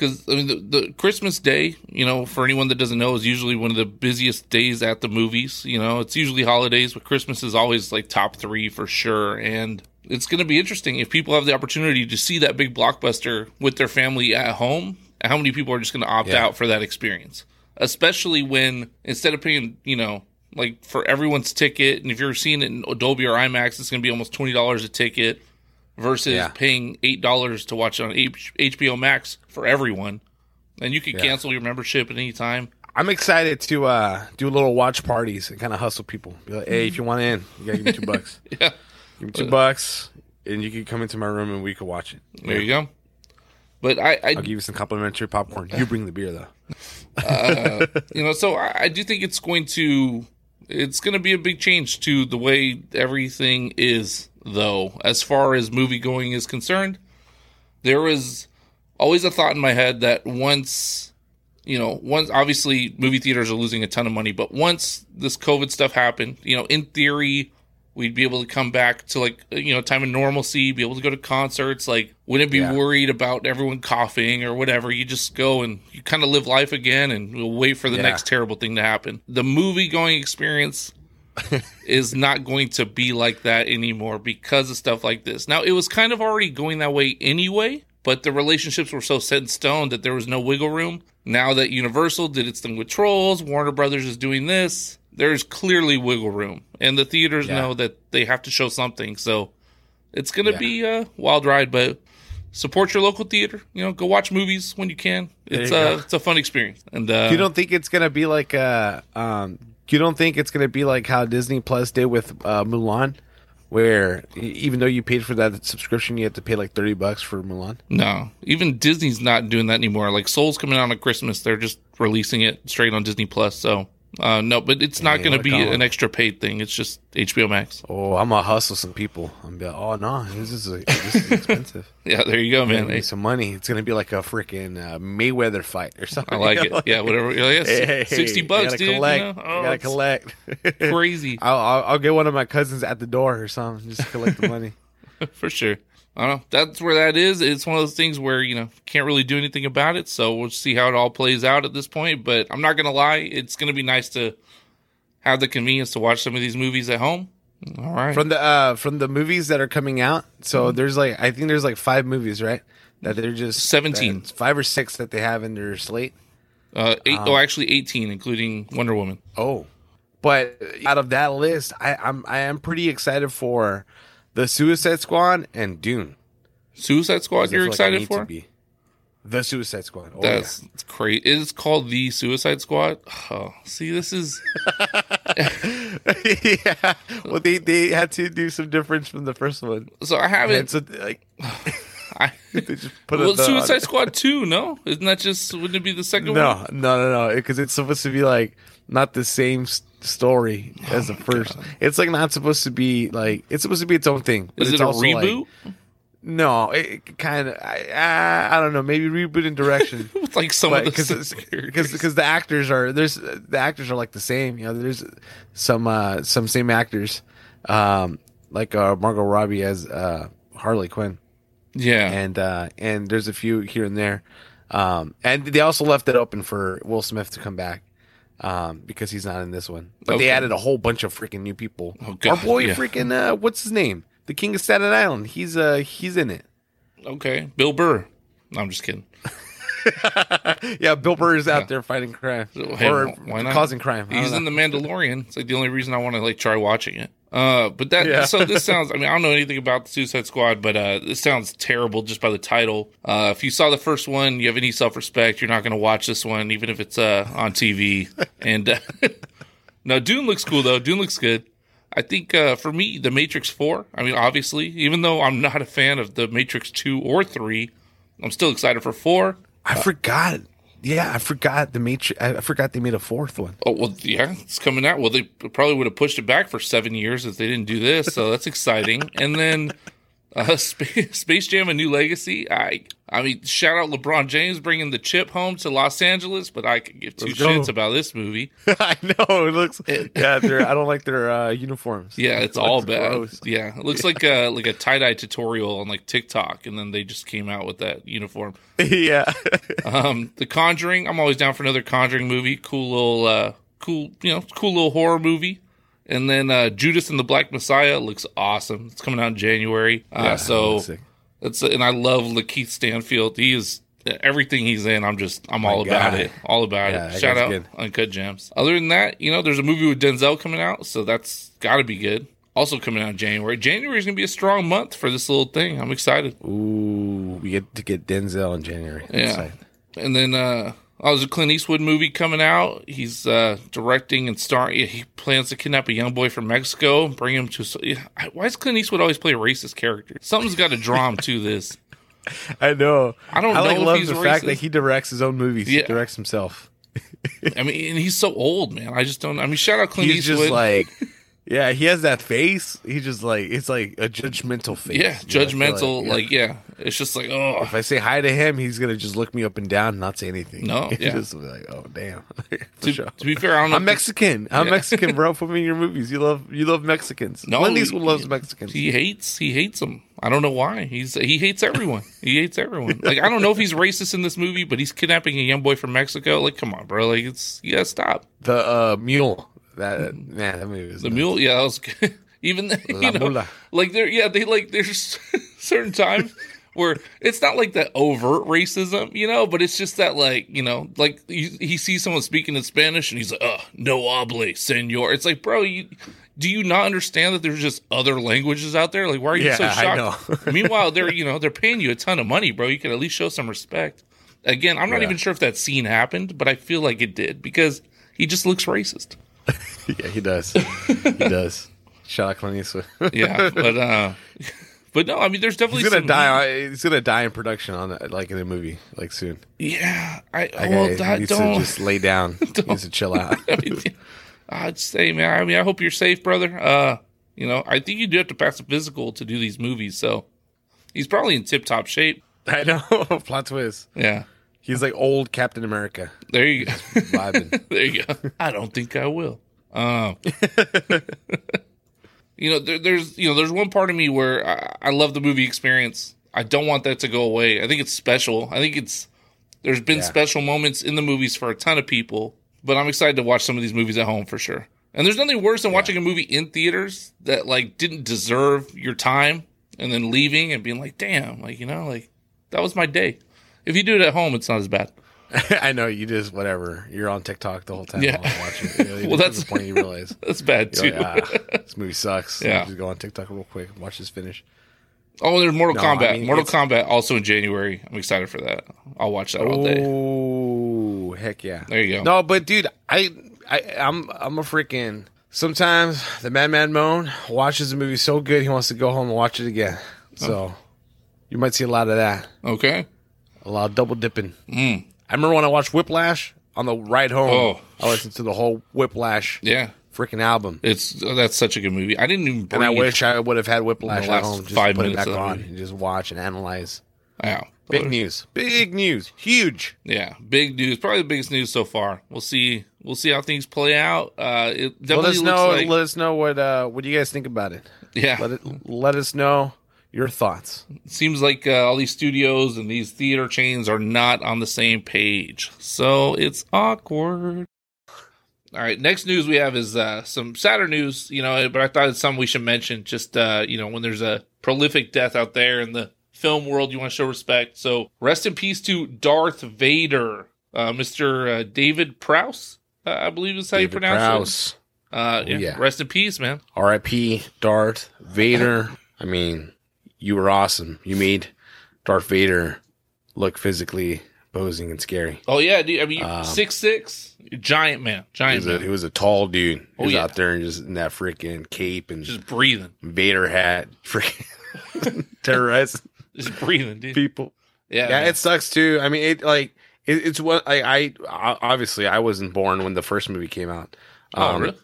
because I mean, the, the Christmas Day, you know, for anyone that doesn't know, is usually one of the busiest days at the movies. You know, it's usually holidays, but Christmas is always like top three for sure. And it's going to be interesting if people have the opportunity to see that big blockbuster with their family at home. How many people are just going to opt Yeah. out for that experience? Especially when instead of paying, you know, like for everyone's ticket, and if you're seeing it in Dolby or IMAX, it's going to be almost twenty dollars a ticket versus Yeah. paying eight dollars to watch it on H- HBO Max for everyone, and you can Yeah. cancel your membership at any time. I'm excited to uh, do little watch parties and kind of hustle people. Be like, hey, if you want in, you gotta give me two bucks. Yeah, Give me two bucks, and you can come into my room and we can watch it. there you go. But I, I I'll give you some complimentary popcorn. You bring the beer though. you know, so I, I do think it's going to, it's going to be a big change to the way everything is, though, as far as movie going is concerned. There was always a thought in my head that once, you know, once obviously movie theaters are losing a ton of money, but once this COVID stuff happened, you know, in theory, we'd be able to come back to like, you know, time of normalcy, be able to go to concerts. Like, wouldn't be Yeah. worried about everyone coughing or whatever. You just go and you kind of live life again and we'll wait for the Yeah. next terrible thing to happen. The movie going experience is not going to be like that anymore because of stuff like this. Now, it was kind of already going that way anyway, but the relationships were so set in stone that there was no wiggle room. Now that Universal did its thing with Trolls, Warner Brothers is doing this, there's clearly wiggle room. And the theaters Yeah. know that they have to show something. So it's going to Yeah. be a wild ride, but support your local theater. You know, go watch movies when you can. It's a, it's a fun experience. And uh, you don't think it's gonna be like uh um you don't think it's gonna be like how Disney Plus did with uh Mulan, where even though you paid for that subscription, you have to pay like thirty bucks for Mulan. No, even Disney's not doing that anymore. Like Soul's coming out on Christmas, they're just releasing it straight on Disney Plus. So uh, no, but it's not going to be an extra paid thing. It's just HBO Max. Oh, I'm gonna hustle some people. I'm be like, oh no, this is a, this is expensive. Yeah, there you go, man. Hey, some money. It's gonna be like a freaking uh, Mayweather fight or something. I like You it. know, Yeah, whatever. Yeah, Hey, sixty you bucks, dude. Collect. You know? Oh, gotta collect. crazy I'll, I'll I'll get one of my cousins at the door or something. Just collect the money. for sure. I don't know. That's where that is. It's one of those things where you know can't really do anything about it. So we'll see how it all plays out at this point. But I'm not gonna lie, it's gonna be nice to have the convenience to watch some of these movies at home. All right. from the uh from the movies that are coming out. So Mm-hmm. there's like I think there's like five movies, right? That they're just 17. five or six that they have in their slate. Uh, oh, actually, 18, including Wonder Woman. Oh, but out of that list, I, I'm I am pretty excited for the Suicide Squad and Dune. Suicide Squad, you're like excited for? the Suicide Squad. Oh, That's it's crazy. It is called the Suicide Squad. Oh, see, this is yeah. yeah. Well, they they had to do some difference from the first one. so I haven't. so like I, they just put well, Suicide Squad two, no? Isn't that just wouldn't it be the second one? No, no, no, no. Because it's supposed to be like not the same s- story as Oh the first. It's like not supposed to be like it's supposed to be its own thing. But Is it's it a also, like- reboot no, it, kind of. I, I I don't know. Maybe reboot in direction. it's like some of the because same characters? because because the actors are there's the actors are like the same. You know, there's some uh some same actors, um like uh Margot Robbie as uh Harley Quinn, yeah, and uh and there's a few here and there, um and they also left it open for Will Smith to come back. Um, because he's not in this one, but Okay. they added a whole bunch of freaking new people. Oh, Our boy, yeah. freaking, uh, what's his name? the King of Staten Island. He's uh he's in it. Okay, Bill Burr. No, I'm just kidding. yeah, Bill Burr is out there fighting crime Hey, or why not? causing crime. He's in the Mandalorian. It's like the only reason I want to like try watching it. Uh, but that Yeah. so this sounds. I mean, I don't know anything about the Suicide Squad, but uh, this sounds terrible just by the title. Uh, if you saw the first one, you have any self respect, you're not going to watch this one, even if it's uh on TV. and uh, no, Dune looks cool though. Dune looks good. I think uh, for me, The Matrix Four. I mean, obviously, even though I'm not a fan of The Matrix Two or Three, I'm still excited for Four. I forgot. Yeah, I forgot the Matrix. I forgot they made a fourth one. Oh well, yeah, it's coming out. Well, they probably would have pushed it back for seven years if they didn't do this. So that's exciting. And then uh, Space, Space Jam: A New Legacy. I, I mean, shout out LeBron James bringing the chip home to Los Angeles, but I could give two Let's go. shits about this movie. I know it looks. yeah, they're, I don't like their uh, uniforms. Yeah, it's It all bad. gross. Yeah, it looks like a like a tie dye tutorial on like TikTok, and then they just came out with that uniform. yeah. Um, The Conjuring. I'm always down for another Conjuring movie. Cool little, uh, cool, you know, cool little horror movie. And then uh, Judas and the Black Messiah looks awesome. It's coming out in January. Uh, Yeah, so it's and I love LaKeith Stanfield. He is everything he's in. I'm just I'm all about it. All about Yeah, it. Shout out good. Uncut Gems. Other than that, you know, there's a movie with Denzel coming out, so that's got to be good. Also coming out in January. January is gonna be a strong month for this little thing. I'm excited. Ooh, we get to get Denzel in January. That's Yeah. exciting. And then uh oh, there's a Clint Eastwood movie coming out. He's uh directing and starring. He plans to kidnap a young boy from Mexico, and bring him to. Why does Clint Eastwood always play racist characters? Something's got to draw him to this. I know. I don't I like know if love the fact that he directs his own movies. Yeah. He directs himself. I mean, and he's so old, man. I just don't. I mean, shout out Clint He's Eastwood. just like, yeah, he has that face. He just like, it's like a judgmental face. yeah, You know, I feel judgmental. yeah. Like, yeah, it's just like, oh, if I say hi to him, he's gonna just look me up and down, and not say anything. No, yeah. just be like, oh damn. To, sure. to be fair, I don't know. I'm Mexican. I'm Yeah. Mexican, bro. Put me in your movies. You love you love Mexicans. No, Clint Eastwood he- loves Mexicans. He hates. He hates them. I don't know why. He's he hates everyone. he hates everyone. Like I don't know if he's racist in this movie, but he's kidnapping a young boy from Mexico. Like, come on, bro. Like it's you gotta stop. the uh, mule. That man, that movie was The nuts. mule, yeah, that was good. Even you La know, mula. like there, yeah, they like there's certain times where it's not like that overt racism, you know, but it's just that like you know, like he, he sees someone speaking in Spanish and he's like, "Uh, no hable, senor." It's like, bro, you do you not understand that there's just other languages out there? Like, why are you so Yeah, I shocked? Meanwhile, they're you know they're paying you a ton of money, bro. You could at least show some respect. Again, I'm not Yeah. even sure if that scene happened, but I feel like it did because he just looks racist. Yeah, he does. he does. Shout out Clint Eastwood. yeah, but uh, but no, I mean, there's definitely he's gonna some, die. He's gonna die in production on like in a movie, like soon. Yeah, I That well, that needs don't. to just lay down. he needs to chill out. I I'd say, man. I mean, I hope you're safe, brother. Uh, you know, I think you do have to pass a physical to do these movies, so he's probably in tip top shape. I know. Plot twist. Yeah, He's like old Captain America. there you go. There you go. I don't think I will. Um, you know, there, there's you know, there's one part of me where I, I love the movie experience. I don't want that to go away. I think it's special. I think it's there's been Yeah. special moments in the movies for a ton of people, but I'm excited to watch some of these movies at home for sure. And there's nothing worse than watching a movie in theaters that like didn't deserve your time and then leaving and being like, "Damn, like, you know, like that was my day." If you do it at home, it's not as bad. I know you just whatever. You're on TikTok the whole time. Yeah. watching. You know, Well, that's the point you realize. That's bad too. Like, ah, this movie sucks. Yeah. Just go on TikTok real quick. Watch this finish. Oh, there's Mortal No, I Kombat. mean, Mortal Kombat also in January. I'm excited for that. I'll watch that all day. Oh heck yeah! There you go. No, but dude, I, I, I'm, I'm a freaking. Sometimes the Madman Moan watches a movie so good he wants to go home and watch it again. So you might see a lot of that. Okay. A lot of double dipping. Mm. I remember when I watched Whiplash on the ride home. Oh. I listened to the whole Whiplash Yeah. freaking album. It's that's such a good movie. I didn't even. And I wish I would have had Whiplash at last home. Just five put it minutes back on and just watch and analyze. Wow. Big news. Big news. Huge. Yeah. Big news. Probably the biggest news so far. We'll see. We'll see how things play out. Uh, it Let definitely us looks know. like. let us know what uh, what do you guys think about it. yeah. Let it. Let us know your thoughts. seems like uh, all these studios and these theater chains are not on the same page. So it's awkward. All right, next news we have is uh, some sadder news, you know, but I thought it's something we should mention. Just uh, you know, when there's a prolific death out there in the film world, you want to show respect. So rest in peace to Darth Vader, uh, Mr. Uh, David Prowse, uh, I believe is how you pronounce Prowse. it. Uh, yeah. yeah. Rest in peace, man. R.I.P. Darth Vader. I mean, you were awesome. You made Darth Vader look physically posing and scary. Oh yeah, dude. I mean, Um, six six, giant man, He giant was, a, he was a tall dude. He Oh, was yeah. out there and just in that freaking cape and just breathing, Vader hat, freaking terrorizing just breathing, dude. people. Yeah, Yeah, man. it sucks too. I mean, it like it, it's what I, I obviously I wasn't born when the first movie came out. oh, Um, really?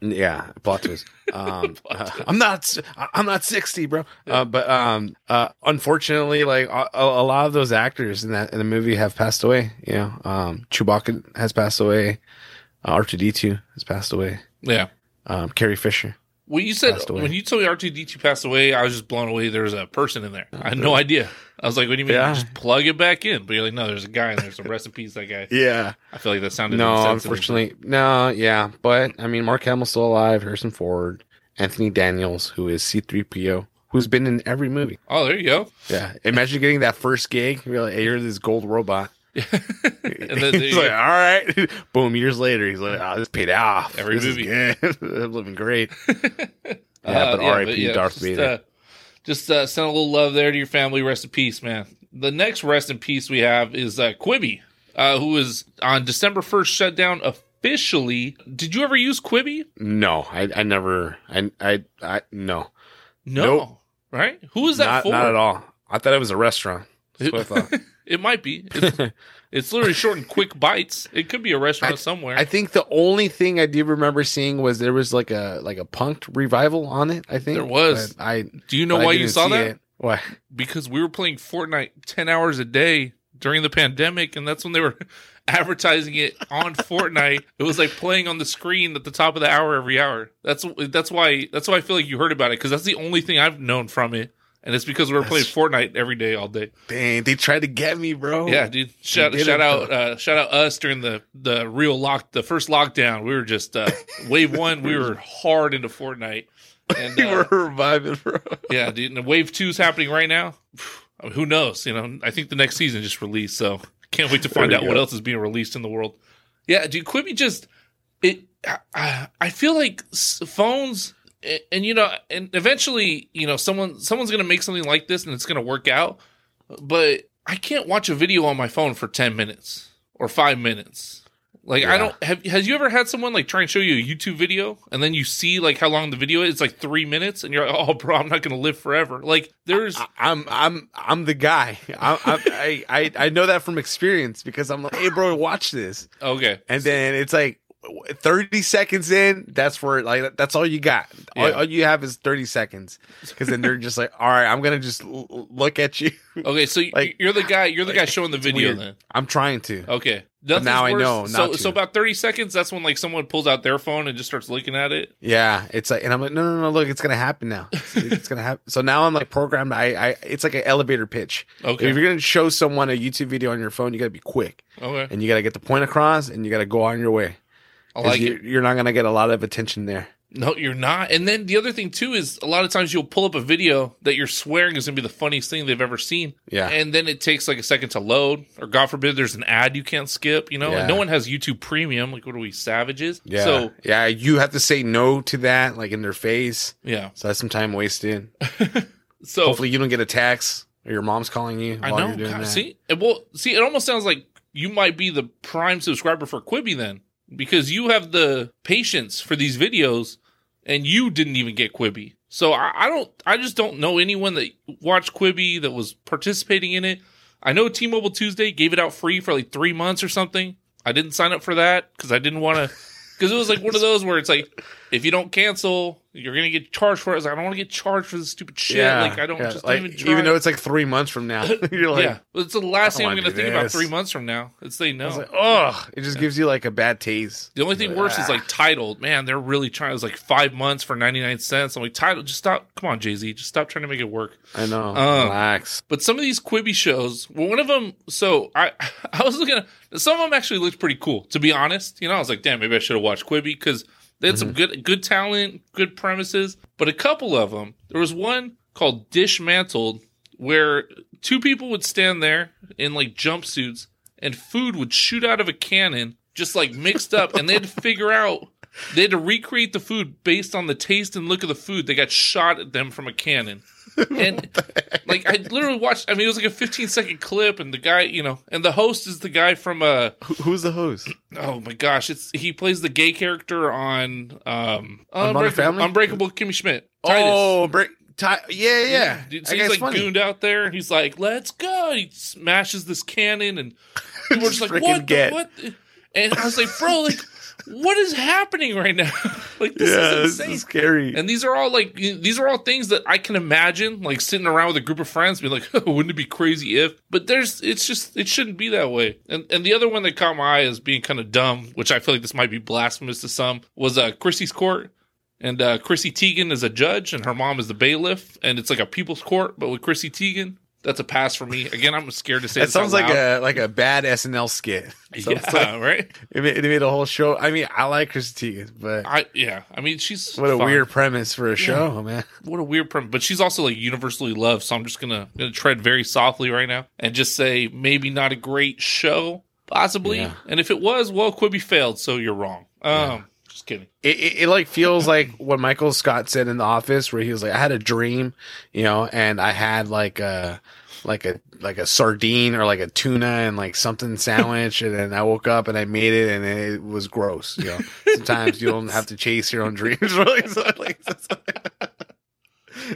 Yeah, plot twist. Um, Plot uh. I'm not. I'm not sixty, bro. Uh, but um, uh, unfortunately, like a, a lot of those actors in that in the movie have passed away. You know, um, Chewbacca has passed away. Uh, R2D2 has passed away. Yeah. Um, Carrie Fisher. When you said when you told me R two D two passed away, I was just blown away. There was a person in there. I had no idea. I was like, "What do you mean? Yeah. Just plug it back in?" But you're like, "No, there's a guy in there. So rest in peace, that guy." Yeah. I feel like that sounded No, unfortunately, no. Yeah, but I mean, Mark Hamill's still alive. Harrison Ford, Anthony Daniels, who is C3PO, who's been in every movie. Oh, there you go. Yeah, imagine getting that first gig. You're like, hey, you're this gold robot. And then he's like, all right. Boom. Years later, he's like, oh, this paid off. Every This movie. I'm living great. Uh, Yeah, but R.I.P. yeah, Darth just, Vader. Uh, just uh, send a little love there to your family. Rest in peace, man. The next rest in peace we have is uh, Quibi, uh, who was on December 1st shut down officially. Did you ever use Quibi? no, I, I never. I, I, I, no, No. Nope. Right? Who is that not, for? not at all. I thought it was a restaurant. That's what I thought. It might be. It's, it's literally short and quick bites. It could be a restaurant somewhere. I think the only thing I do remember seeing was there was like a like a Punk'd revival on it. I think There was. But I Do you know why you saw that? It. Why? Because we were playing Fortnite 10 hours a day during the pandemic, and that's when they were advertising it on Fortnite. It was like playing on the screen at the top of the hour every hour. That's that's why that's why I feel like you heard about it because that's the only thing I've known from it, and it's because we were playing Fortnite every day all day. Dang, they tried to get me, bro. Yeah, dude. Shout shout out uh, shout out us during the the real lock the first lockdown. We were just uh, wave one. We were hard into Fortnite, and you uh, were reviving, bro. yeah, dude. And wave two's happening right now. Who knows? You know, I think the next season just released, so can't wait to find out we what else is being released in the world. Yeah, dude. Quibi just it. I, I feel like phones, a- and you know, and eventually, you know, someone someone's gonna make something like this, and it's gonna work out. But I can't watch a video on my phone for ten minutes or five minutes. Like I don't have. Has you ever had someone like try and show you a YouTube video and then you see like how long the video is? It's like three minutes, and you're like, "Oh, bro, I'm not gonna live forever." Like there's I, I'm I'm I'm the guy. I, I I I know that from experience because I'm like, hey, bro, watch this, okay, and then it's like. 30 seconds in that's where like that's all you got all, Yeah. all you have is 30 seconds because then they're just like all right i'm gonna just l- look at you okay. So Like- you're the guy. You're the guy showing the video weird. then. i'm trying to Okay. Now Nothing's I know So to. so about thirty seconds. That's when like someone pulls out their phone and just starts looking at it. Yeah, it's like, and I'm like, no, no, no, look, it's gonna happen now. It's, it's gonna happen. So now I'm like programmed. I, I, it's like an elevator pitch. Okay. If you're gonna show someone a YouTube video on your phone, you gotta be quick, Okay. and you gotta get the point across, and you gotta go on your way. I like you, it. You're not gonna get a lot of attention there. No, you're not. And then the other thing too is a lot of times you'll pull up a video that you're swearing is gonna be the funniest thing they've ever seen. Yeah. And then it takes like a second to load, or God forbid there's an ad you can't skip, you know? Yeah. And no one has YouTube premium. Like what are we, savages? Yeah, So yeah, you have to say no to that, like in their face. yeah. So that's some time wasted. So Hopefully, you don't get a text or your mom's calling you I while know. you're doing God, that. see, it, well, see, it almost sounds like you might be the prime subscriber for Quibi then, because you have the patience for these videos, and you didn't even get Quibi. So I, I don't, I just don't know anyone that watched Quibi that was participating in it. I know T-Mobile Tuesday gave it out free for like three months or something. I didn't sign up for that because I didn't want to, because it was like one of those where it's like if you don't cancel, you're gonna get charged for it. Like, I don't want to get charged for this stupid shit. like I don't yeah. just like, even try. even though it's like three months from now. You're like, yeah, it's the last thing I'm gonna think about three months from now. It's they know. like, oh, it just gives you like a bad taste. the only thing worse is ah. like titled. Man, they're really trying. It was like five months for 99 cents. I'm like, titled. Just stop. Come on, Jay Z. Just stop trying to make it work. I know. Uh, Relax. But some of these Quibi shows, well, one of them. So I, I was looking at some of them. Actually looked pretty cool. To be honest, you know, I was like, damn, maybe I should have watched Quibi because they had some mm-hmm. good, good talent, good premises. But a couple of them, there was one called Dishmantled, where two people would stand there in like jumpsuits, and food would shoot out of a cannon, just like mixed up, and they had to figure out. They had to recreate the food based on the taste and look of the food. They got shot at them from a cannon. And like I literally watched I mean it was like a 15 second clip and the guy, you know, and the host is the guy from uh Who, who's the host? oh my gosh, it's he plays the gay character on um On Modern Unbreakable, Family? Unbreakable Kimmy Schmidt. Titus. Oh, break. Ty- yeah, yeah. Dude, so he's like funny. gooned out there and he's like, "Let's go!" He smashes this cannon and people are just like, "What? The, get. what?" the-" And I was like, "Bro, like, what is happening right now? like, this yeah, is this is scary. And these are all like these are all things that I can imagine like sitting around with a group of friends being like, oh, wouldn't it be crazy if? But there's it's just it shouldn't be that way. And and the other one that caught my eye as being kind of dumb, which I feel like this might be blasphemous to some, was uh Chrissy's court. And uh Chrissy Teigen is a judge and her mom is the bailiff, and it's like a people's court, but with Chrissy Teigen. That's a pass for me. Again, I'm scared to say It this sounds like a like a bad SNL skit. Yeah, like- right. it, made, it made a whole show. I mean, I like Chrissy Teigen, but I yeah. I mean, she's what a fine. weird premise for a show, man. what a weird premise. but she's also like universally loved so i'm just gonna gonna tread very softly right now and just say maybe not a great show possibly Yeah. and if it was well quibi failed so you're wrong um just kidding It, it, it like feels like what Michael Scott said in the office, where he was like, "I had a dream, you know, and I had like a like a like a sardine or like a tuna and like something sandwich, and then I woke up and I made it, and it was gross. You know, sometimes you don't have to chase your own dreams. Really, so like,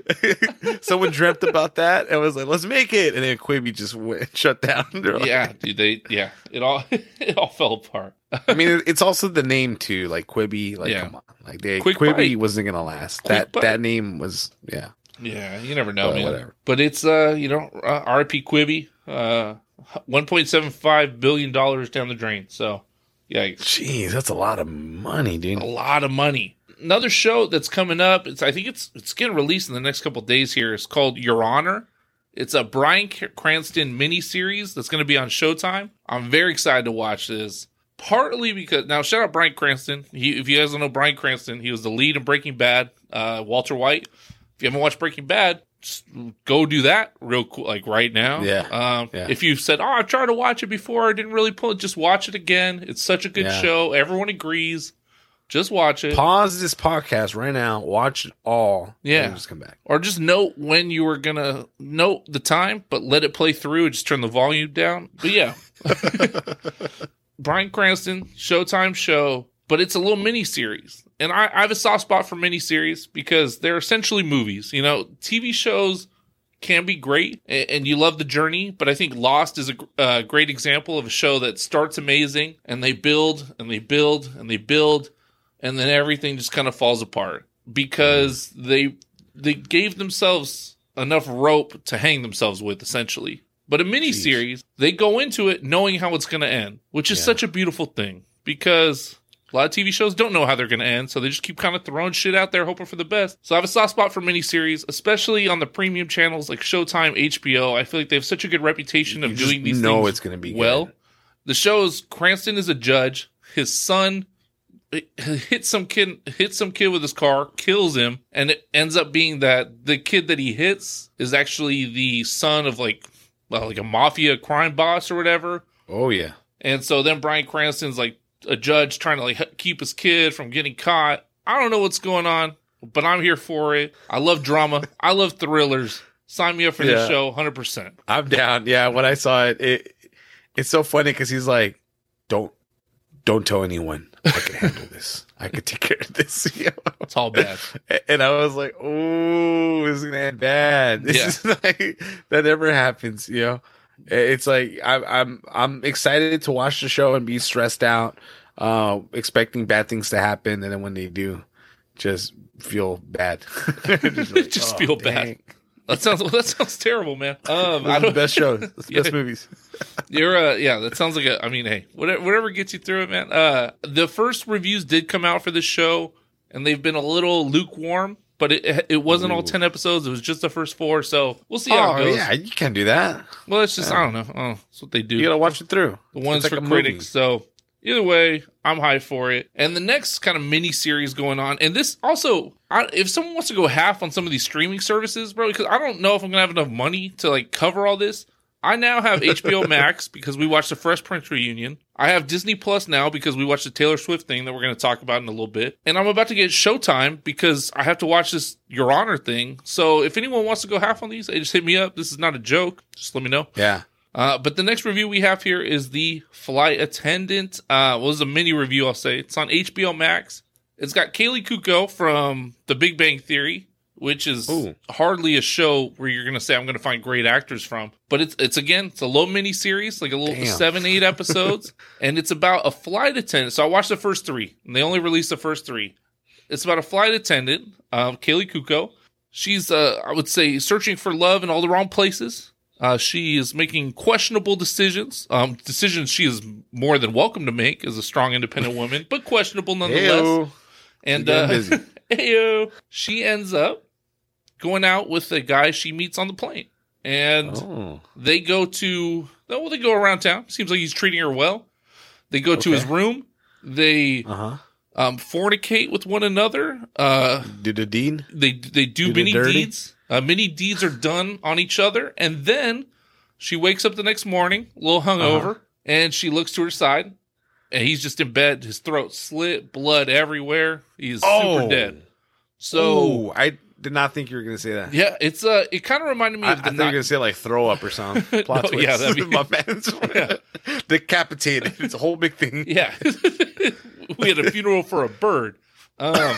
someone dreamt about that and was like, "Let's make it," and then Quibi just went, shut down. Like- yeah dude they yeah it all it all fell apart I mean, it's also the name too, like Quibi. Like, Yeah. come on, like they Quick Quibi Bite. wasn't gonna last. Quick that Bite. that name was, yeah. yeah you never know But man whatever. but it's uh you know uh, rp quibi uh 1.75 billion dollars down the drain so yeah Jeez, that's a lot of money, dude. a lot of money. Another show that's coming up, it's I think it's it's getting released in the next couple of days here. It's called Your Honor. It's a Bryan Cranston miniseries that's going to be on Showtime. I'm very excited to watch this. Partly because now shout out Bryan Cranston. He, if you guys don't know Bryan Cranston, he was the lead in Breaking Bad. Uh, Walter White. If you haven't watched Breaking Bad, go do that real cool, like right now. Yeah. Um, Yeah. If you've said, "Oh, I tried to watch it before, I didn't really pull it," just watch it again. It's such a good Yeah. show. Everyone agrees. Just watch it. Pause this podcast right now. Watch it all. Yeah. and just come back. or just note when you were gonna note the time, but let it play through and just turn the volume down. But yeah, Bryan Cranston Showtime show, but it's a little mini series, and I, I have a soft spot for mini series because they're essentially movies. You know, TV shows can be great and you love the journey, but I think Lost is a uh, great example of a show that starts amazing and they build and they build and they build and then everything just kind of falls apart because they they gave themselves enough rope to hang themselves with essentially. But a mini series, they go into it knowing how it's going to end, which is Yeah. such a beautiful thing because a lot of TV shows don't know how they're going to end, so they just keep kind of throwing shit out there, hoping for the best. So I have a soft spot for miniseries, especially on the premium channels like Showtime, HBO. I feel like they have such a good reputation of You doing these know things it's going to be well. good. The show is Cranston is a judge. His son hits some kid hits some kid with his car, kills him, and it ends up being that the kid that he hits is actually the son of like well, like a mafia crime boss or whatever. Oh yeah. And so then Bryan Cranston's like a judge trying to like keep his kid from getting caught. I don't know what's going on, but I'm here for it. I love drama. I love thrillers. Sign me up for Yeah. this show 100%. I'm down. Yeah, when I saw it, it it's so funny because he's like, "Don't, don't tell anyone. I can handle this. I can take care of this." You know? It's all bad. And I was like, "Oh, this is gonna end bad." This Yeah. is like that never happens. You know, it's like I'm I'm I'm excited to watch the show and be stressed out, uh, expecting bad things to happen, and then when they do, just feel bad. just, like, Just oh, feel bad. That sounds that sounds terrible, man. Um, I the best shows, the Yeah. best movies. You're uh, yeah. That sounds like a. I mean, hey, whatever, whatever gets you through it, man. Uh, the first reviews did come out for this show, and they've been a little lukewarm. But it it wasn't all ten episodes. It was just the first four. So we'll see how Oh it goes. yeah, you can't do that. Well, it's just I don't know. Oh, that's what they do. You gotta watch it through. the ones It's for critics. movie. So either way, I'm high for it. And the next kind of mini series going on, and this also, I, if someone wants to go half on some of these streaming services, bro, because I don't know if I'm gonna have enough money to like cover all this. I now have HBO Max because we watched the Fresh Prince reunion. I have Disney Plus now because we watched the Taylor Swift thing that we're going to talk about in a little bit. And I'm about to get Showtime because I have to watch this Your Honor thing. So if anyone wants to go half on these, just hit me up. This is not a joke. Just let me know. Yeah. Uh, but the next review we have here is the Flight Attendant. Uh, well, it's a mini review, I'll say. It's on HBO Max. It's got Kaley Cuoco from The Big Bang Theory, which is Ooh. hardly a show where you're going to say I'm going to find great actors from. But it's it's again, it's a low mini series, like a little Damn. seven eight episodes, and it's about a flight attendant. So I watched the first three, and they only released the first three. It's about a flight attendant, uh, Kaley Cuoco. She's, uh, I would say, searching for love in all the wrong places. Uh, she is making questionable decisions, um, decisions she is more than welcome to make as a strong, independent woman, but questionable nonetheless. And uh, she ends up going out with the guy she meets on the plane, and Oh. they go to well, they go around town. Seems like he's treating her well. They go to his room. They Uh huh. um, fornicate with one another. Uh, Did the dean? they they do Do many dirty? deeds. Uh, many deeds are done on each other, and then she wakes up the next morning, a little hungover, Uh-huh. and she looks to her side, and he's just in bed. His throat slit, blood everywhere. He's super dead. So oh, I did not think you were gonna say that. yeah, it's uh, it kind of reminded me I, I of thought the you were gonna say like throw up or something. Plot No, twist. yeah, that'd be- my man's decapitated. It's a whole big thing. Yeah, we had a funeral for a bird. Um,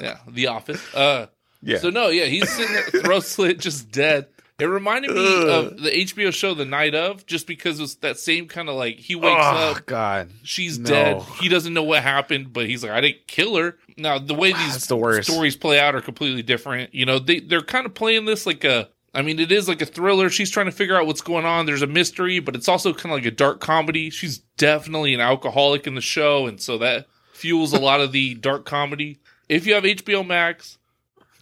yeah, The Office. Uh, Yeah. So no, yeah, he's sitting there, throat slit, just dead. It reminded me Ugh. of the HBO show The Night of, just because it's that same kind of like he wakes oh up, God. she's no. dead, he doesn't know what happened, but he's like, I didn't kill her. Now the way these the stories play out are completely different. You know, they they're kind of playing this like a. I mean, it is like a thriller. She's trying to figure out what's going on. There's a mystery, but it's also kind of like a dark comedy. She's definitely an alcoholic in the show, and so that fuels a lot of the dark comedy. If you have HBO Max,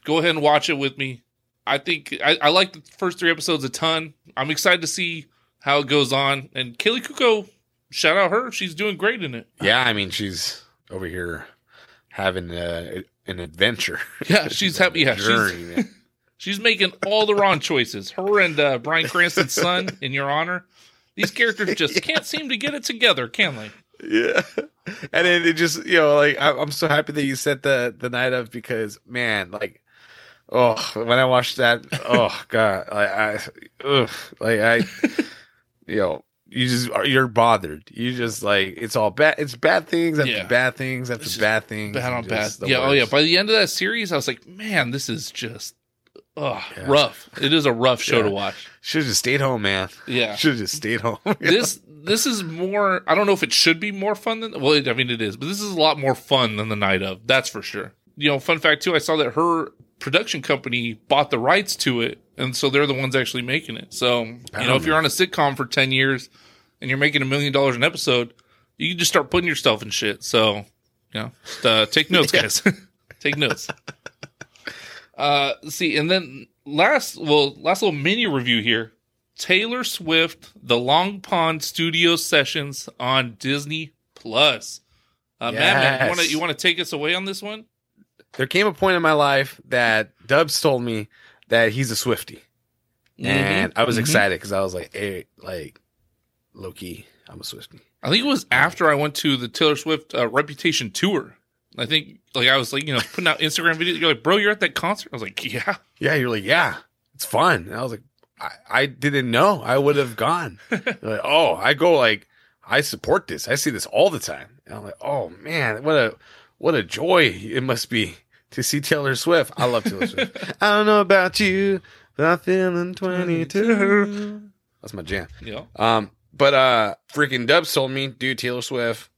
go ahead and watch it with me. I think I, I like the first three episodes a ton. I'm excited to see how it goes on. And Kaley Cuoco, shout out her. She's doing great in it. Yeah, I mean she's over here having uh, an adventure. Yeah, she's happy. Yeah, she's, journey, man. she's making all the wrong choices. Her and uh, Bryan Cranston's son, in your honor, these characters just can't seem to get it together, can they? yeah and then it just you know like I, i'm so happy that you set the the night of because man like oh when i watched that oh god like i ugh, like i you know you just you're bothered you just like it's all bad it's bad things after Yeah. bad things after It's bad things Bad on bad. the Yeah. Oh yeah. By the end of that series, I was like, man, this is just ugh, Yeah. rough. It is a rough show to watch. should have just stayed home man Yeah. should have just stayed home this this is more. I don't know if it should be more fun than. Well, I mean, it is, but this is a lot more fun than the night of. That's for sure. You know, fun fact too. I saw that her production company bought the rights to it, and so they're the ones actually making it. So you know, if you're on a sitcom for ten years and you're making a million dollars an episode, you can just start putting yourself in shit. So you know, just, uh, take notes, guys. take notes. Uh, see, and then last, well, last little mini review here. Taylor Swift, the Long Pond Studio Sessions on Disney Plus. Uh, want to you want to take us away on this one? There came a point in my life that dubs told me that he's a swifty and i was Mhm. excited because i was like hey like low key i'm a swifty I think it was after I went to the Taylor Swift uh, Reputation tour. I think like I was like you know putting out Instagram videos. You're like, bro, you're at that concert. I was like, yeah, Yeah, you're like, yeah, it's fun. And I was like, I, I didn't know I would have gone. Like, oh, I go like, I support this. I see this all the time. And I'm like, oh man, what a what a joy it must be to see Taylor Swift. I love Taylor Swift. I don't know about you, but I'm feeling 22. That's my jam. Yeah. Um, but uh, freaking Dubs told me, dude, Taylor Swift,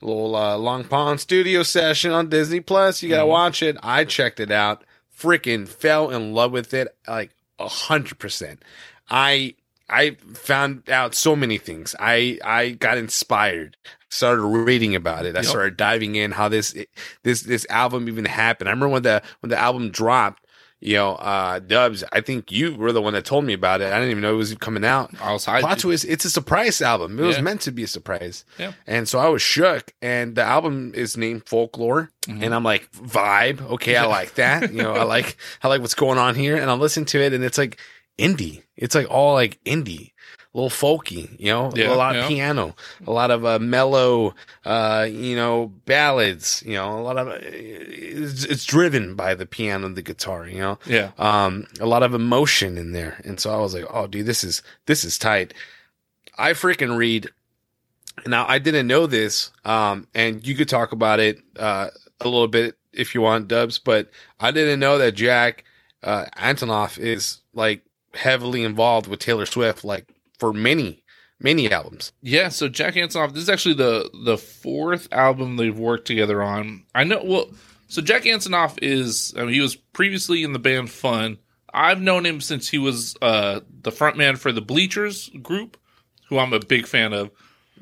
little uh, Long Pond studio session on Disney Plus. You gotta Mhm. watch it. I checked it out. Freaking fell in love with it like a hundred percent. I I found out so many things. I I got inspired. Started reading about it. I Yep. started diving in how this this this album even happened. I remember when the when the album dropped. You know, uh, Dubs. I think you were the one that told me about it. I didn't even know it was coming out. I was Plot hyped. twist, it's a surprise album. It was meant to be a surprise. Yeah. And so I was shook. And the album is named Folklore. Mhm. And I'm like, vibe. Okay, I like that. You know, I like I like what's going on here. And I listen to it and it's like indie. It's like all like indie. A little folky, you know, Yeah, a lot of piano, a lot of uh, mellow, uh, you know, ballads, you know, a lot of it's, it's driven by the piano and the guitar, you know? Yeah. um a lot of emotion in there. And so i was like oh dude this is this is tight. I freaking read now i didn't know this um and you could talk about it uh a little bit if you want dubs but i didn't know that jack uh antonoff is like heavily involved with taylor swift like for many many albums Yeah, so Jack Antonoff, this is actually the the fourth album they've worked together on. I know well so Jack Antonoff is I mean he was previously in the band Fun. I've known him since he was uh the frontman for the Bleachers group, who I'm a big fan of.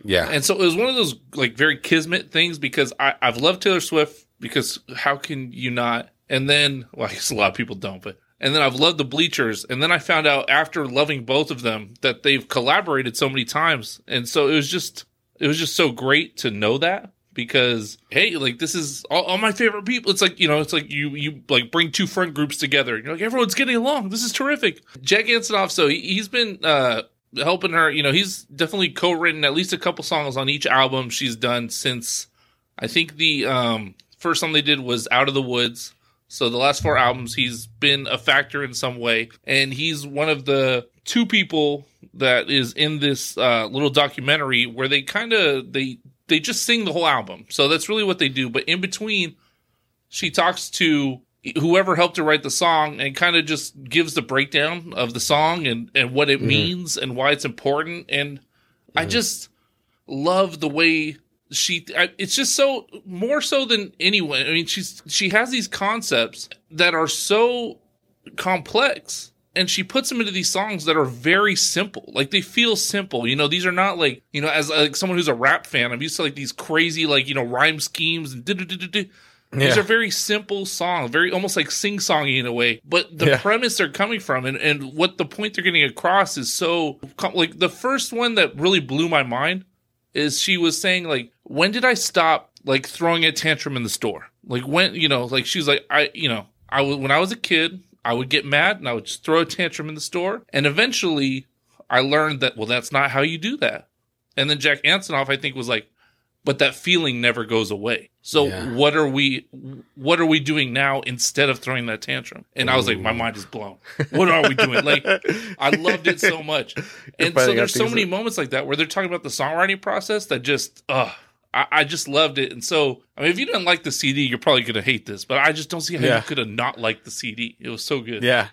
yeah And so it was one of those like very kismet things because I, I've loved Taylor Swift because how can you not? And then, well, I guess a lot of people don't, but and then I've loved the Bleachers, and then I found out after loving both of them that they've collaborated so many times, and so it was just it was just so great to know that because hey, like this is all, all my favorite people. It's like you know, it's like you you like bring two front groups together. You're like everyone's getting along. This is terrific. Jack Antonoff, so he, he's been. uh helping her. You know, he's definitely co-written at least a couple songs on each album she's done since I think the um first song they did was Out of the Woods. So the last four albums he's been a factor in some way and he's one of the two people that is in this uh little documentary where they kind of they they just sing the whole album. So that's really what they do, but in between she talks to whoever helped her write the song and kind of just gives the breakdown of the song and, and what it Mhm. means and why it's important. And I just love the way she, it's just so more so than anyone. I mean, she's, she has these concepts that are so complex and she puts them into these songs that are very simple. Like they feel simple. You know, these are not like, you know, as like someone who's a rap fan, I'm used to like these crazy, like, you know, rhyme schemes and du-du-du-du-du. These Yeah. are very simple songs, very almost like sing songy in a way. But the Yeah. premise they're coming from and, and what the point they're getting across is so like the first one that really blew my mind is she was saying like, when did I stop like throwing a tantrum in the store? Like when you know, like she's like I you know I was when I was a kid I would get mad and I would just throw a tantrum in the store, and eventually I learned that well that's not how you do that. And then Jack Antonoff I think was like, but that feeling never goes away. So Yeah. what are we what are we doing now instead of throwing that tantrum? And I was like, my mind is blown. What are we doing? Like I loved it so much. And so there's so many that- moments like that where they're talking about the songwriting process that just uh I, I just loved it. And so I mean if you didn't like the CD, you're probably gonna hate this, but I just don't see how Yeah. you could have not liked the CD. It was so good. Yeah.